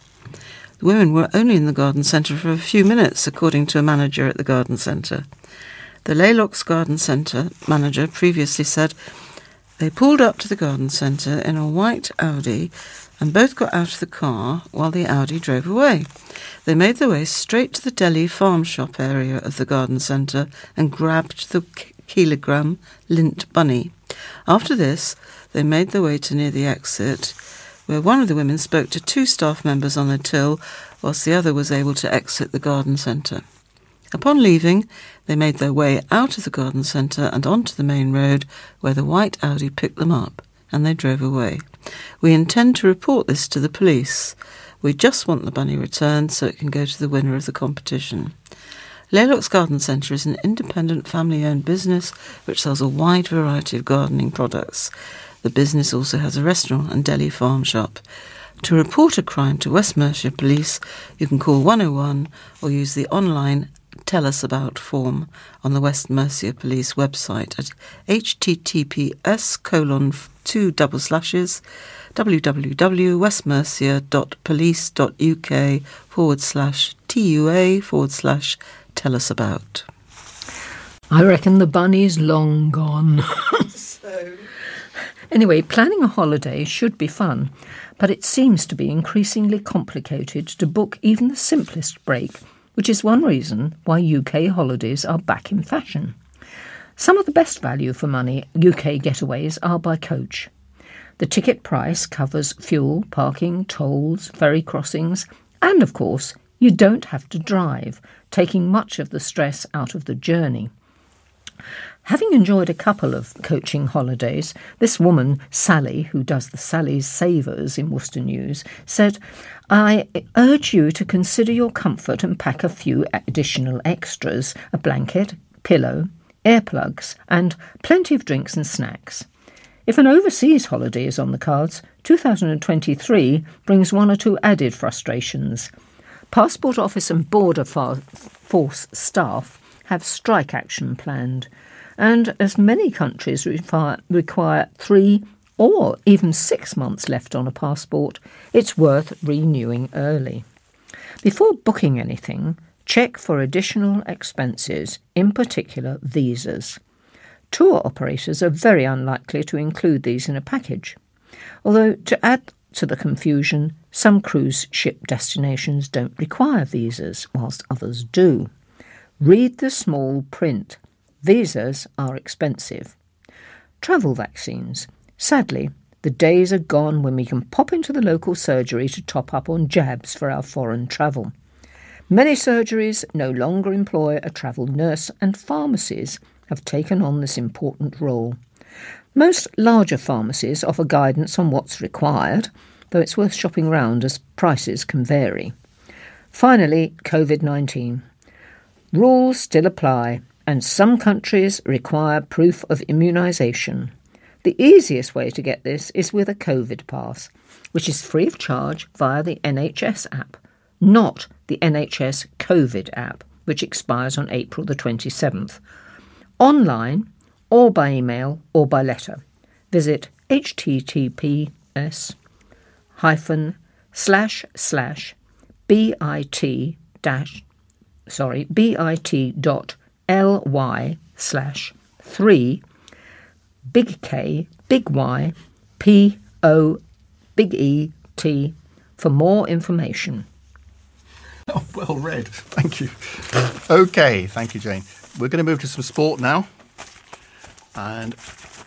Speaker 2: The women were only in the garden centre for a few minutes, according to a manager at the garden centre. The Laylocks Garden Centre manager previously said, they pulled up to the garden centre in a white Audi and both got out of the car while the Audi drove away. They made their way straight to the deli farm shop area of the garden centre and grabbed the kilogram Lindt bunny. After this, they made their way to near the exit, where one of the women spoke to two staff members on the till, whilst the other was able to exit the garden centre. Upon leaving, they made their way out of the garden centre and onto the main road, where the white Audi picked them up, and they drove away. We intend to report this to the police. We just want the bunny returned so it can go to the winner of the competition. Laylocks Garden Centre is an independent family owned business which sells a wide variety of gardening products. The business also has a restaurant and deli farm shop. To report a crime to West Mercia Police, you can call 101 or use the online Tell Us About form on the West Mercia Police website at https colon two double slashes www.westmercia.police.uk forward slash TUA forward slash tell us about.
Speaker 3: I reckon the bunny's long gone. so. [laughs] Anyway, planning a holiday should be fun, but it seems to be increasingly complicated to book even the simplest break which is one reason why UK holidays are back in fashion. Some of the best value for money UK getaways are by coach. The ticket price covers fuel, parking, tolls, ferry crossings, and of course, you don't have to drive, taking much of the stress out of the journey. Having enjoyed a couple of coaching holidays, this woman, Sally, who does the Sally's Savers in Worcester News, said, I urge you to consider your comfort and pack a few additional extras a blanket, pillow, earplugs, and plenty of drinks and snacks. If an overseas holiday is on the cards, 2023 brings one or two added frustrations. Passport Office and Border Force staff have strike action planned and as many countries require three or even six months left on a passport, it's worth renewing early. Before booking anything, check for additional expenses, in particular visas. Tour operators are very unlikely to include these in a package. Although, to add to the confusion, some cruise ship destinations don't require visas, whilst others do. Read the small print. Visas are expensive. Travel vaccines. Sadly, the days are gone when we can pop into the local surgery to top up on jabs for our foreign travel. Many surgeries no longer employ a travel nurse, and pharmacies have taken on this important role. Most larger pharmacies offer guidance on what's required, though it's worth shopping round as prices can vary. Finally, COVID 19. Rules still apply, and some countries require proof of immunisation. The easiest way to get this is with a COVID pass, which is free of charge via the NHS app, not the NHS COVID app, which expires on April the 27th. Online, or by email, or by letter. Visit https hyphen slash slash bit dash sorry bit dot ly slash three big K big Y P O big E T for more information. [laughs]
Speaker 1: Oh, well read. Thank you. Okay, thank you, Jane. We're going to move to some sport now. And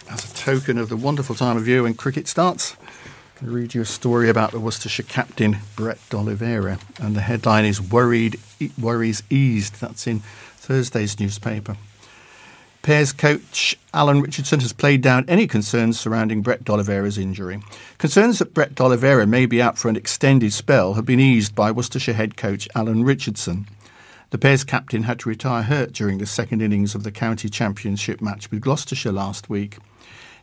Speaker 1: as a token of the wonderful time of year when cricket starts, I'll read you a story about the Worcestershire captain, Brett D'Oliveira. And the headline is Worried, Worries Eased. That's in Thursday's newspaper. Pears coach Alan Richardson has played down any concerns surrounding Brett D'Oliveira's injury. Concerns that Brett D'Oliveira may be out for an extended spell have been eased by Worcestershire head coach Alan Richardson. The Pears captain had to retire hurt during the second innings of the county championship match with Gloucestershire last week.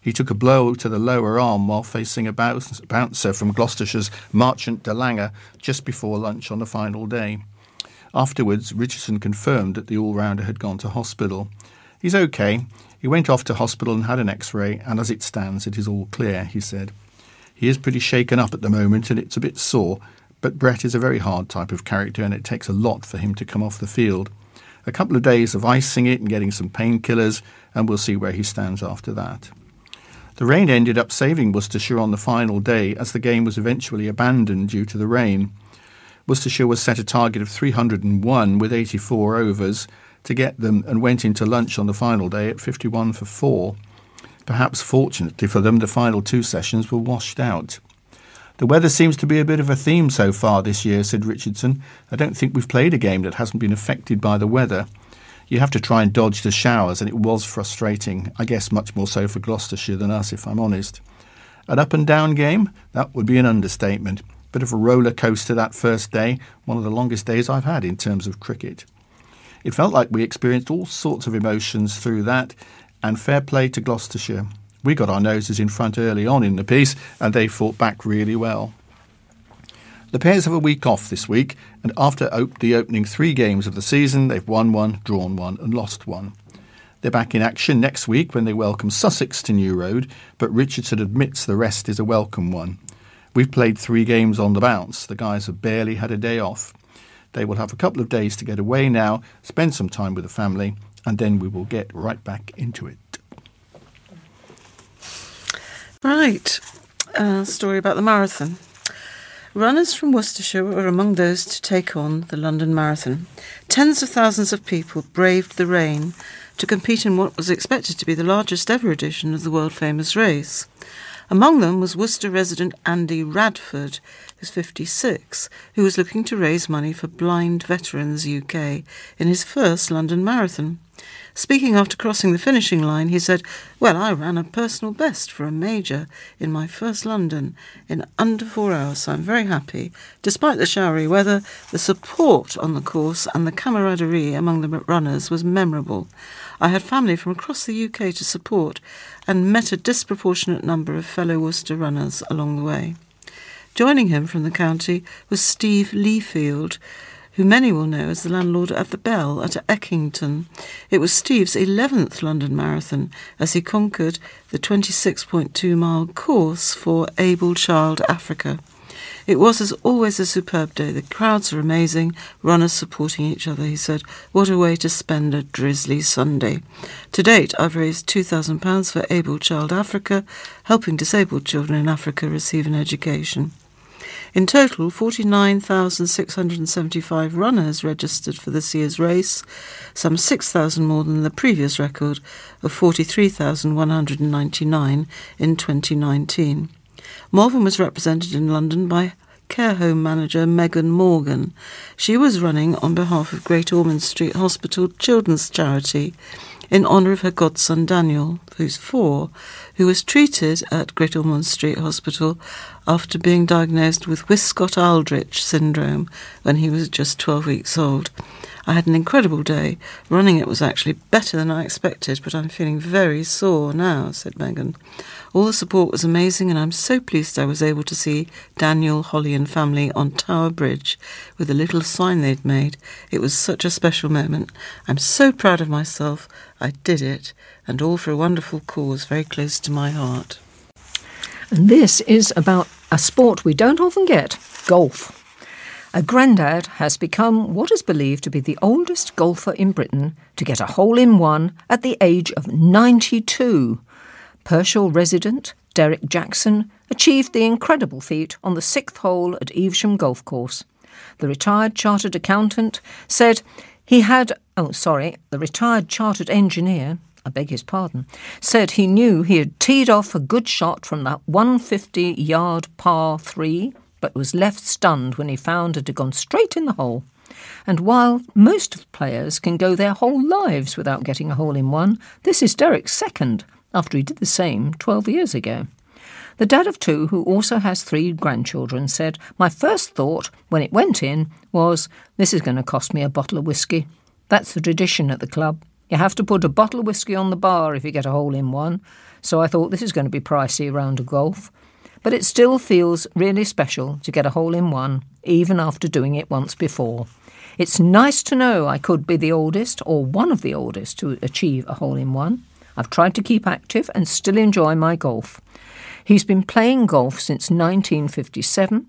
Speaker 1: He took a blow to the lower arm while facing a bouncer from Gloucestershire's Marchant de Lange just before lunch on the final day. Afterwards, Richardson confirmed that the all rounder had gone to hospital. He's okay. He went off to hospital and had an x ray, and as it stands, it is all clear, he said. He is pretty shaken up at the moment and it's a bit sore, but Brett is a very hard type of character and it takes a lot for him to come off the field. A couple of days of icing it and getting some painkillers, and we'll see where he stands after that. The rain ended up saving Worcestershire on the final day as the game was eventually abandoned due to the rain. Worcestershire was set a target of 301 with 84 overs, to get them and went into lunch on the final day at 51 for 4. Perhaps fortunately for them, the final two sessions were washed out. The weather seems to be a bit of a theme so far this year, said Richardson. I don't think we've played a game that hasn't been affected by the weather. You have to try and dodge the showers, and it was frustrating. I guess much more so for Gloucestershire than us, if I'm honest. An up and down game? That would be an understatement. Bit of a roller coaster that first day, one of the longest days I've had in terms of cricket. It felt like we experienced all sorts of emotions through that, and fair play to Gloucestershire. We got our noses in front early on in the piece, and they fought back really well. The Pears have a week off this week, and after op- the opening three games of the season, they've won one, drawn one, and lost one. They're back in action next week when they welcome Sussex to New Road, but Richardson admits the rest is a welcome one. We've played three games on the bounce. The guys have barely had a day off. They will have a couple of days to get away now, spend some time with the family, and then we will get right back into it.
Speaker 2: Right. A story about the marathon. Runners from Worcestershire were among those to take on the London Marathon. Tens of thousands of people braved the rain to compete in what was expected to be the largest ever edition of the world famous race. Among them was Worcester resident Andy Radford, who's 56, who was looking to raise money for Blind Veterans UK in his first London Marathon. Speaking after crossing the finishing line, he said, Well, I ran a personal best for a major in my first London in under four hours, so I'm very happy. Despite the showery weather, the support on the course and the camaraderie among the runners was memorable. I had family from across the UK to support and met a disproportionate number of fellow Worcester runners along the way. Joining him from the county was Steve Leafield, who many will know as the landlord at the Bell at Eckington. It was Steve's 11th London Marathon as he conquered the 26.2 mile course for Able Child Africa. It was, as always, a superb day. The crowds are amazing, runners supporting each other, he said. What a way to spend a drizzly Sunday. To date, I've raised £2,000 for Able Child Africa, helping disabled children in Africa receive an education. In total, 49,675 runners registered for this year's race, some 6,000 more than the previous record of 43,199 in 2019. Malvern was represented in London by care home manager Megan Morgan. She was running on behalf of Great Ormond Street Hospital Children's Charity in honour of her godson Daniel, who's four, who was treated at Great Ormond Street Hospital after being diagnosed with Wiskott Aldrich syndrome when he was just 12 weeks old. I had an incredible day. Running it was actually better than I expected, but I'm feeling very sore now, said Megan. All the support was amazing, and I'm so pleased I was able to see Daniel, Holly, and family on Tower Bridge with a little sign they'd made. It was such a special moment. I'm so proud of myself. I did it, and all for a wonderful cause very close to my heart.
Speaker 3: And this is about a sport we don't often get golf. A grandad has become what is believed to be the oldest golfer in Britain to get a hole in one at the age of 92. Pershore resident Derek Jackson achieved the incredible feat on the sixth hole at Evesham Golf Course. The retired chartered accountant said he had, oh, sorry, the retired chartered engineer, I beg his pardon, said he knew he had teed off a good shot from that 150 yard par three, but was left stunned when he found it had gone straight in the hole. And while most players can go their whole lives without getting a hole in one, this is Derek's second, after he did the same 12 years ago. The dad of two, who also has three grandchildren, said, My first thought when it went in was, This is going to cost me a bottle of whisky. That's the tradition at the club. You have to put a bottle of whisky on the bar if you get a hole in one. So I thought this is going to be pricey around a golf. But it still feels really special to get a hole in one, even after doing it once before. It's nice to know I could be the oldest or one of the oldest to achieve a hole in one. I've tried to keep active and still enjoy my golf. He's been playing golf since 1957.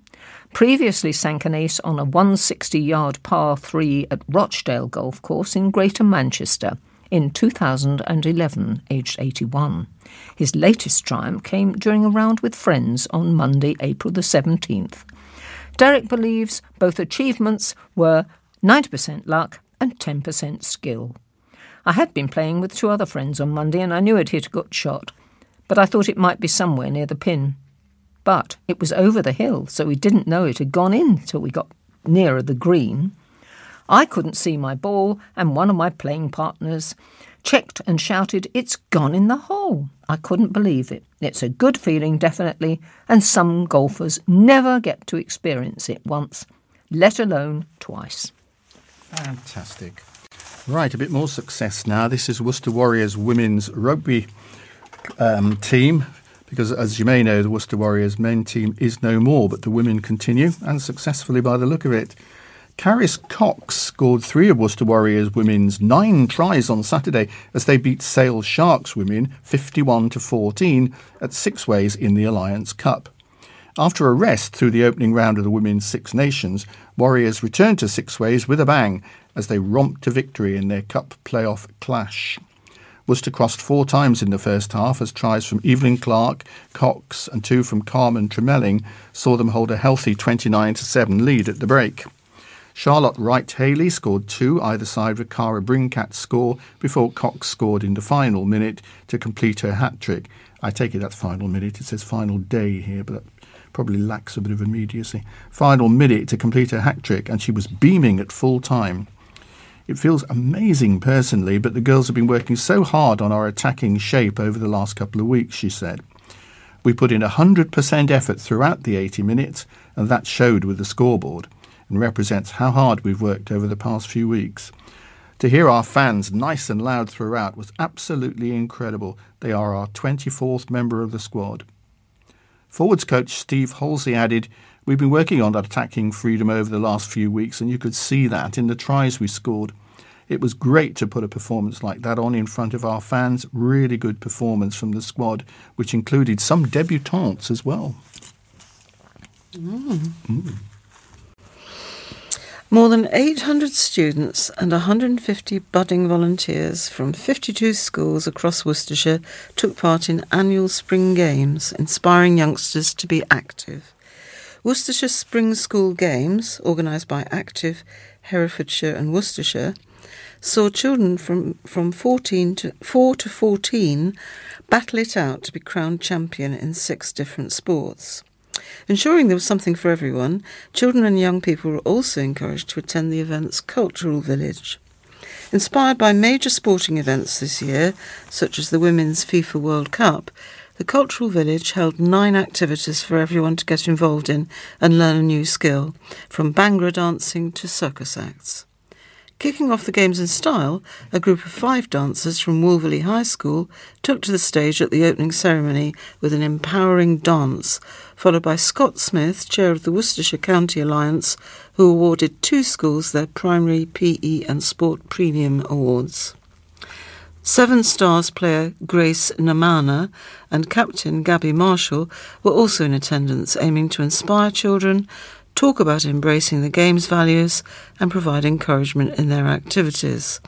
Speaker 3: Previously sank an ace on a 160 yard par 3 at Rochdale Golf Course in Greater Manchester in 2011, aged 81. His latest triumph came during a round with friends on Monday, April the 17th. Derek believes both achievements were 90% luck and 10% skill. I had been playing with two other friends on Monday and I knew I'd hit a good shot but I thought it might be somewhere near the pin. But it was over the hill, so we didn't know it had gone in till we got nearer the green. I couldn't see my ball, and one of my playing partners checked and shouted, It's gone in the hole. I couldn't believe it. It's a good feeling, definitely, and some golfers never get to experience it once, let alone twice.
Speaker 1: Fantastic. Right, a bit more success now. This is Worcester Warriors women's rugby um, team, because as you may know, the Worcester Warriors men team is no more, but the women continue, and successfully by the look of it. Caris Cox scored three of Worcester Warriors women's nine tries on Saturday as they beat Sale Sharks women 51 to 14 at Six Ways in the Alliance Cup. After a rest through the opening round of the Women's Six Nations, Warriors returned to Six Ways with a bang as they romped to victory in their Cup playoff clash. Worcester crossed four times in the first half as tries from Evelyn Clark, Cox, and two from Carmen Tremelling saw them hold a healthy 29 7 lead at the break. Charlotte Wright Haley scored two either side of Cara Brinkat's score before Cox scored in the final minute to complete her hat trick. I take it that's final minute. It says final day here, but that probably lacks a bit of immediacy. Final minute to complete her hat trick, and she was beaming at full time. It feels amazing personally, but the girls have been working so hard on our attacking shape over the last couple of weeks, she said. We put in 100% effort throughout the 80 minutes, and that showed with the scoreboard and represents how hard we've worked over the past few weeks. To hear our fans nice and loud throughout was absolutely incredible. They are our 24th member of the squad. Forwards coach Steve Halsey added, We've been working on attacking freedom over the last few weeks, and you could see that in the tries we scored. It was great to put a performance like that on in front of our fans. Really good performance from the squad, which included some debutantes as well.
Speaker 2: Mm. Mm. More than 800 students and 150 budding volunteers from 52 schools across Worcestershire took part in annual spring games, inspiring youngsters to be active. Worcestershire Spring School Games, organised by Active Herefordshire and Worcestershire, saw children from, from 14 to 4 to 14 battle it out to be crowned champion in six different sports. Ensuring there was something for everyone, children and young people were also encouraged to attend the event's cultural village. Inspired by major sporting events this year, such as the Women's FIFA World Cup, the Cultural Village held nine activities for everyone to get involved in and learn a new skill, from Bhangra dancing to circus acts. Kicking off the games in style, a group of five dancers from Wolverley High School took to the stage at the opening ceremony with an empowering dance, followed by Scott Smith, chair of the Worcestershire County Alliance, who awarded two schools their primary PE and sport premium awards. Severn Stars player Grace Namana and captain Gabby Marshall were also in attendance, aiming to inspire children talk about embracing the Games values, and provide encouragement in their activities.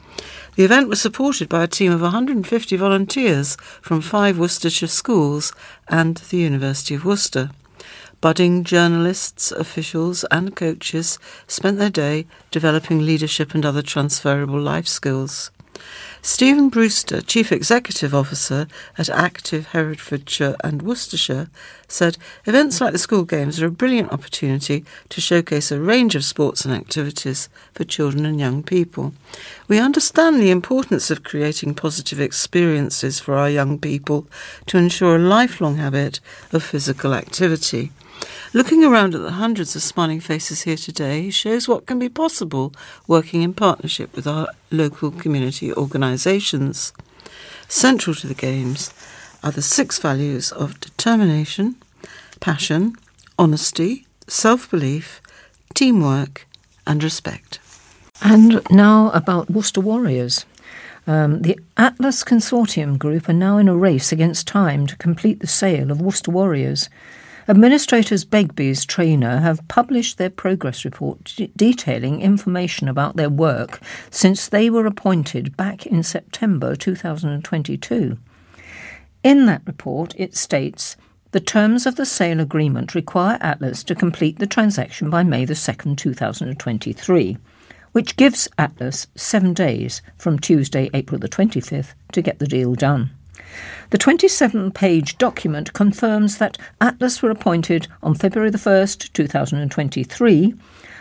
Speaker 2: The event was supported by a team of 150 volunteers from five Worcestershire schools and the University of Worcester. Budding journalists, officials, and coaches spent their day developing leadership and other transferable life skills. Stephen Brewster, Chief Executive Officer at Active Herefordshire and Worcestershire, said events like the school games are a brilliant opportunity to showcase a range of sports and activities for children and young people. We understand the importance of creating positive experiences for our young people to ensure a lifelong habit of physical activity. Looking around at the hundreds of smiling faces here today shows what can be possible working in partnership with our local community organisations. Central to the Games are the six values of determination, passion, honesty, self belief, teamwork, and respect.
Speaker 3: And now about Worcester Warriors. Um, the Atlas Consortium Group are now in a race against time to complete the sale of Worcester Warriors. Administrators Begbies Traynor have published their progress report detailing information about their work since they were appointed back in September 2022. In that report, it states the terms of the sale agreement require Atlas to complete the transaction by May the 2nd, 2023, which gives Atlas seven days from Tuesday, April the 25th, to get the deal done. The 27 page document confirms that Atlas were appointed on February the 1st, 2023,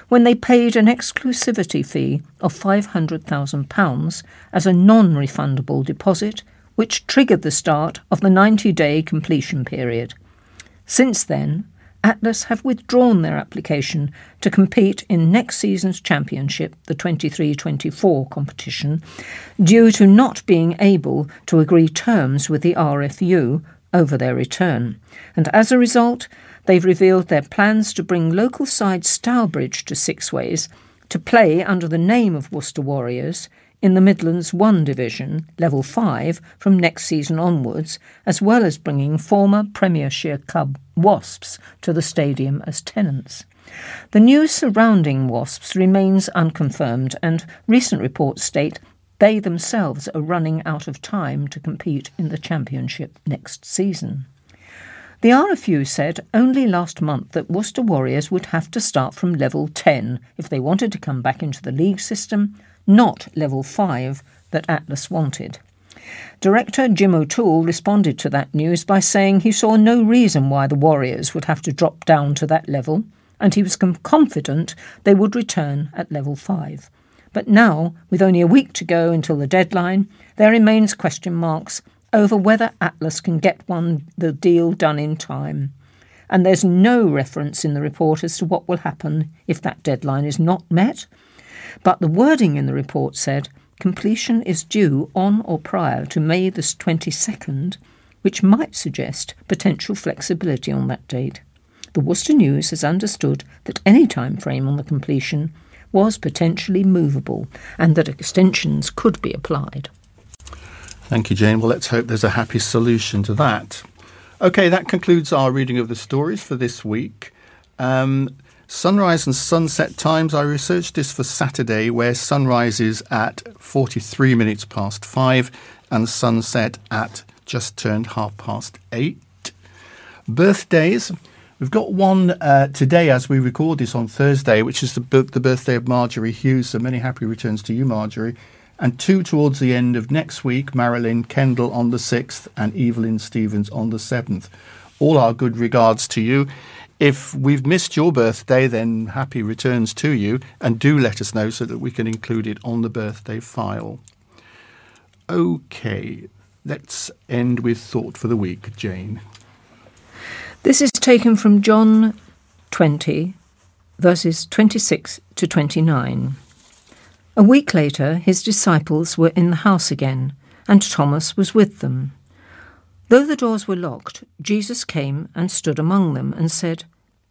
Speaker 3: when they paid an exclusivity fee of £500,000 as a non refundable deposit, which triggered the start of the 90 day completion period. Since then, Atlas have withdrawn their application to compete in next season's championship, the 23 24 competition, due to not being able to agree terms with the RFU over their return. And as a result, they've revealed their plans to bring local side Stourbridge to Sixways to play under the name of Worcester Warriors in the Midlands 1 Division, Level 5, from next season onwards, as well as bringing former Premiership club Wasps to the stadium as tenants. The news surrounding Wasps remains unconfirmed, and recent reports state they themselves are running out of time to compete in the Championship next season. The RFU said only last month that Worcester Warriors would have to start from level 10 if they wanted to come back into the league system not level 5 that Atlas wanted. Director Jim O'Toole responded to that news by saying he saw no reason why the Warriors would have to drop down to that level, and he was confident they would return at level 5. But now, with only a week to go until the deadline, there remains question marks over whether Atlas can get one the deal done in time. And there's no reference in the report as to what will happen if that deadline is not met but the wording in the report said completion is due on or prior to May the 22nd, which might suggest potential flexibility on that date. The Worcester News has understood that any time frame on the completion was potentially movable and that extensions could be applied.
Speaker 1: Thank you, Jane. Well, let's hope there's a happy solution to that. Okay, that concludes our reading of the stories for this week. Um, Sunrise and sunset times. I researched this for Saturday, where sunrise is at 43 minutes past five and sunset at just turned half past eight. Birthdays. We've got one uh, today as we record this on Thursday, which is the, the birthday of Marjorie Hughes. So many happy returns to you, Marjorie. And two towards the end of next week Marilyn Kendall on the 6th and Evelyn Stevens on the 7th. All our good regards to you. If we've missed your birthday, then happy returns to you, and do let us know so that we can include it on the birthday file. Okay, let's end with thought for the week, Jane.
Speaker 3: This is taken from John 20, verses 26 to 29. A week later, his disciples were in the house again, and Thomas was with them. Though the doors were locked, Jesus came and stood among them and said,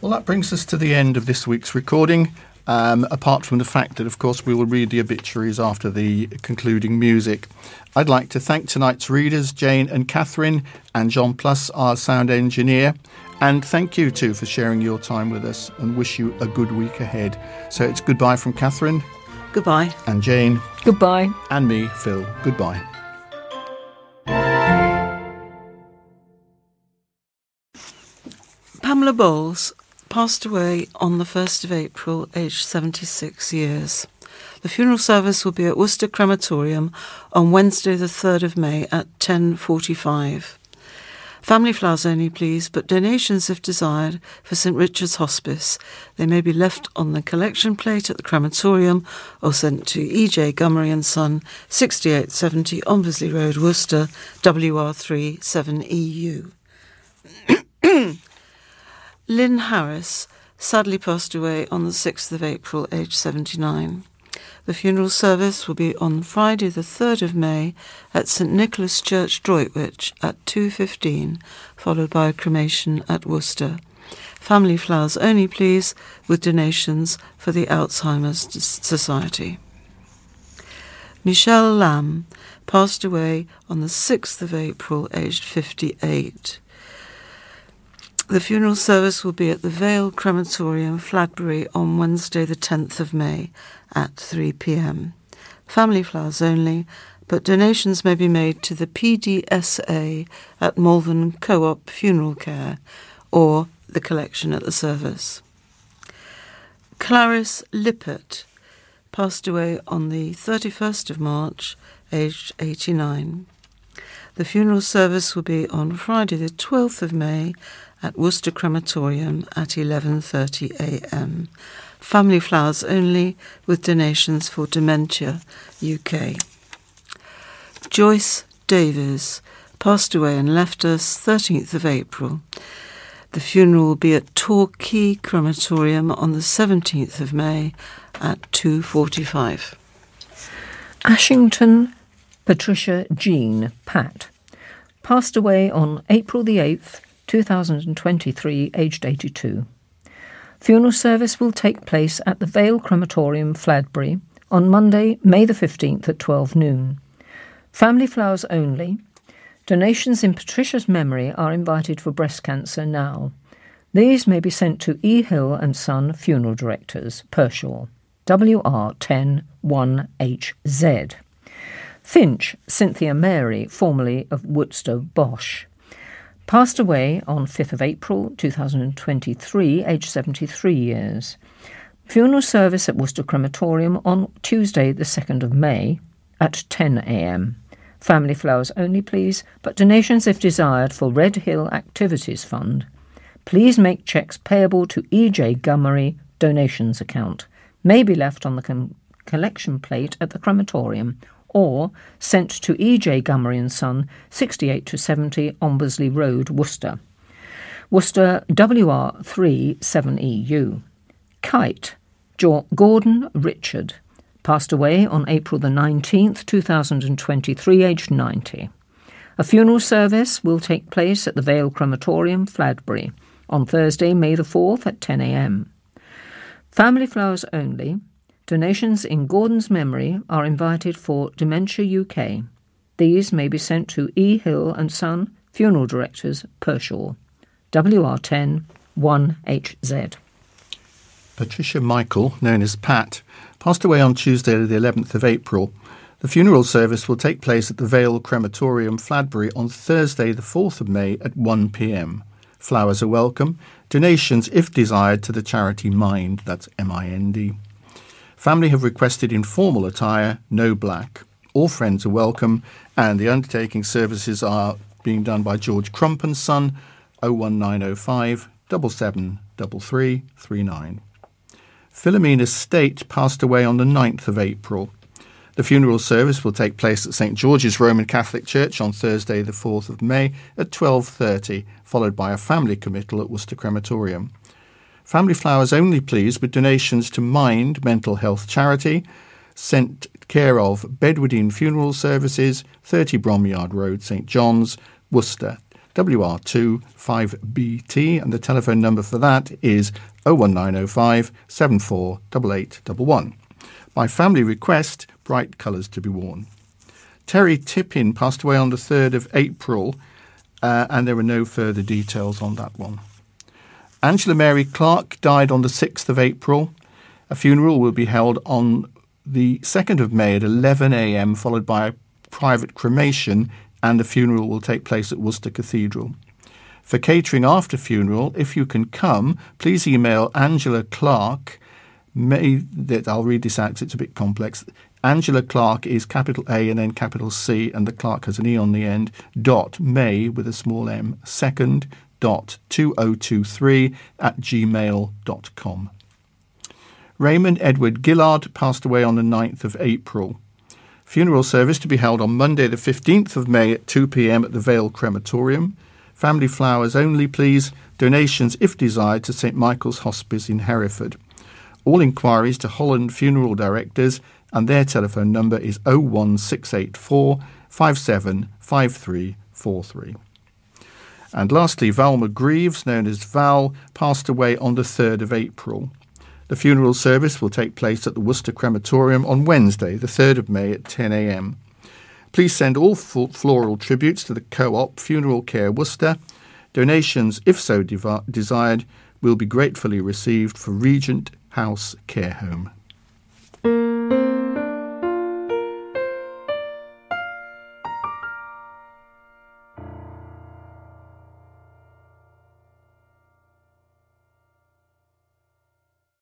Speaker 1: Well, that brings us to the end of this week's recording. Um, apart from the fact that, of course, we will read the obituaries after the concluding music. I'd like to thank tonight's readers, Jane and Catherine, and John Plus, our sound engineer. And thank you too for sharing your time with us and wish you a good week ahead. So it's goodbye from Catherine.
Speaker 2: Goodbye.
Speaker 1: And Jane.
Speaker 3: Goodbye.
Speaker 1: And me, Phil. Goodbye.
Speaker 2: Pamela Bowles passed away on the 1st of April, aged 76 years. The funeral service will be at Worcester Crematorium on Wednesday the 3rd of May at 10.45. Family flowers only, please, but donations, if desired, for St Richard's Hospice. They may be left on the collection plate at the crematorium or sent to E.J. Gummery and Son, 6870 Ombersley Road, Worcester, WR3 7EU. [clears throat] Lynn Harris sadly passed away on the 6th of April, aged 79. The funeral service will be on Friday the 3rd of May at St Nicholas Church, Droitwich at 2.15, followed by a cremation at Worcester. Family flowers only, please, with donations for the Alzheimer's Society. Michelle Lamb passed away on the 6th of April, aged 58. The funeral service will be at the Vale Crematorium, Fladbury, on Wednesday, the 10th of May at 3 pm. Family flowers only, but donations may be made to the PDSA at Malvern Co op Funeral Care or the collection at the service. Clarice Lippert passed away on the 31st of March, aged 89. The funeral service will be on Friday, the 12th of May at Worcester Crematorium at 11:30 a.m. Family flowers only with donations for Dementia UK. Joyce Davies passed away and left us 13th of April. The funeral will be at Torquay Crematorium on the 17th of May at 2:45.
Speaker 3: Ashington Patricia Jean Pat passed away on April the 8th 2023, aged 82. Funeral service will take place at the Vale Crematorium, Fladbury, on Monday, May the 15th at 12 noon. Family flowers only. Donations in Patricia's memory are invited for breast cancer now. These may be sent to E. Hill and Son Funeral Directors, Pershore, WR10 1HZ. Finch, Cynthia Mary, formerly of Worcester Bosch passed away on 5th of April 2023, aged 73 years. Funeral service at Worcester Crematorium on Tuesday, the 2nd of May at 10 a.m. Family flowers only, please, but donations if desired for Red Hill Activities Fund. Please make cheques payable to E.J. Gummery donations account. May be left on the com- collection plate at the crematorium or sent to E.J. Gummery and Son, 68 to 70 Ombersley Road, Worcester. Worcester WR3 7EU. Kite, Gordon Richard, passed away on April the 19th, 2023, aged 90. A funeral service will take place at the Vale Crematorium, Fladbury, on Thursday, May the 4th at 10am. Family flowers only, Donations in Gordon's memory are invited for Dementia UK. These may be sent to E. Hill and Son, Funeral Directors, Pershore. WR10 1HZ.
Speaker 1: Patricia Michael, known as Pat, passed away on Tuesday, the 11th of April. The funeral service will take place at the Vale Crematorium, Fladbury, on Thursday, the 4th of May at 1 pm. Flowers are welcome. Donations, if desired, to the charity Mind, that's M I N D. Family have requested informal attire, no black. All friends are welcome, and the undertaking services are being done by George Crump and Son, 01905 773339. Philomena State passed away on the 9th of April. The funeral service will take place at St George's Roman Catholic Church on Thursday the 4th of May at 12:30, followed by a family committal at Worcester Crematorium. Family Flowers only, please, with donations to Mind Mental Health Charity. sent care of Bedwardine Funeral Services, 30 Bromyard Road, St John's, Worcester, WR2 5BT, and the telephone number for that is 01905 748811. By family request, bright colours to be worn. Terry Tippin passed away on the 3rd of April, uh, and there were no further details on that one. Angela Mary Clark died on the 6th of April. A funeral will be held on the 2nd of May at 11am, followed by a private cremation, and the funeral will take place at Worcester Cathedral. For catering after funeral, if you can come, please email Angela Clark. May that I'll read this out it's a bit complex. Angela Clark is capital A and then capital C, and the Clark has an E on the end. Dot May with a small m second dot two o two three at gmail.com. Raymond Edward Gillard passed away on the 9th of April. Funeral service to be held on Monday, the 15th of May at 2 pm at the Vale Crematorium. Family flowers only, please. Donations, if desired, to St Michael's Hospice in Hereford. All inquiries to Holland Funeral Directors, and their telephone number is 01684 575343. And lastly, Val McGreaves, known as Val, passed away on the 3rd of April. The funeral service will take place at the Worcester Crematorium on Wednesday, the 3rd of May at 10am. Please send all floral tributes to the Co-op Funeral Care Worcester. Donations, if so desired, will be gratefully received for Regent House Care Home.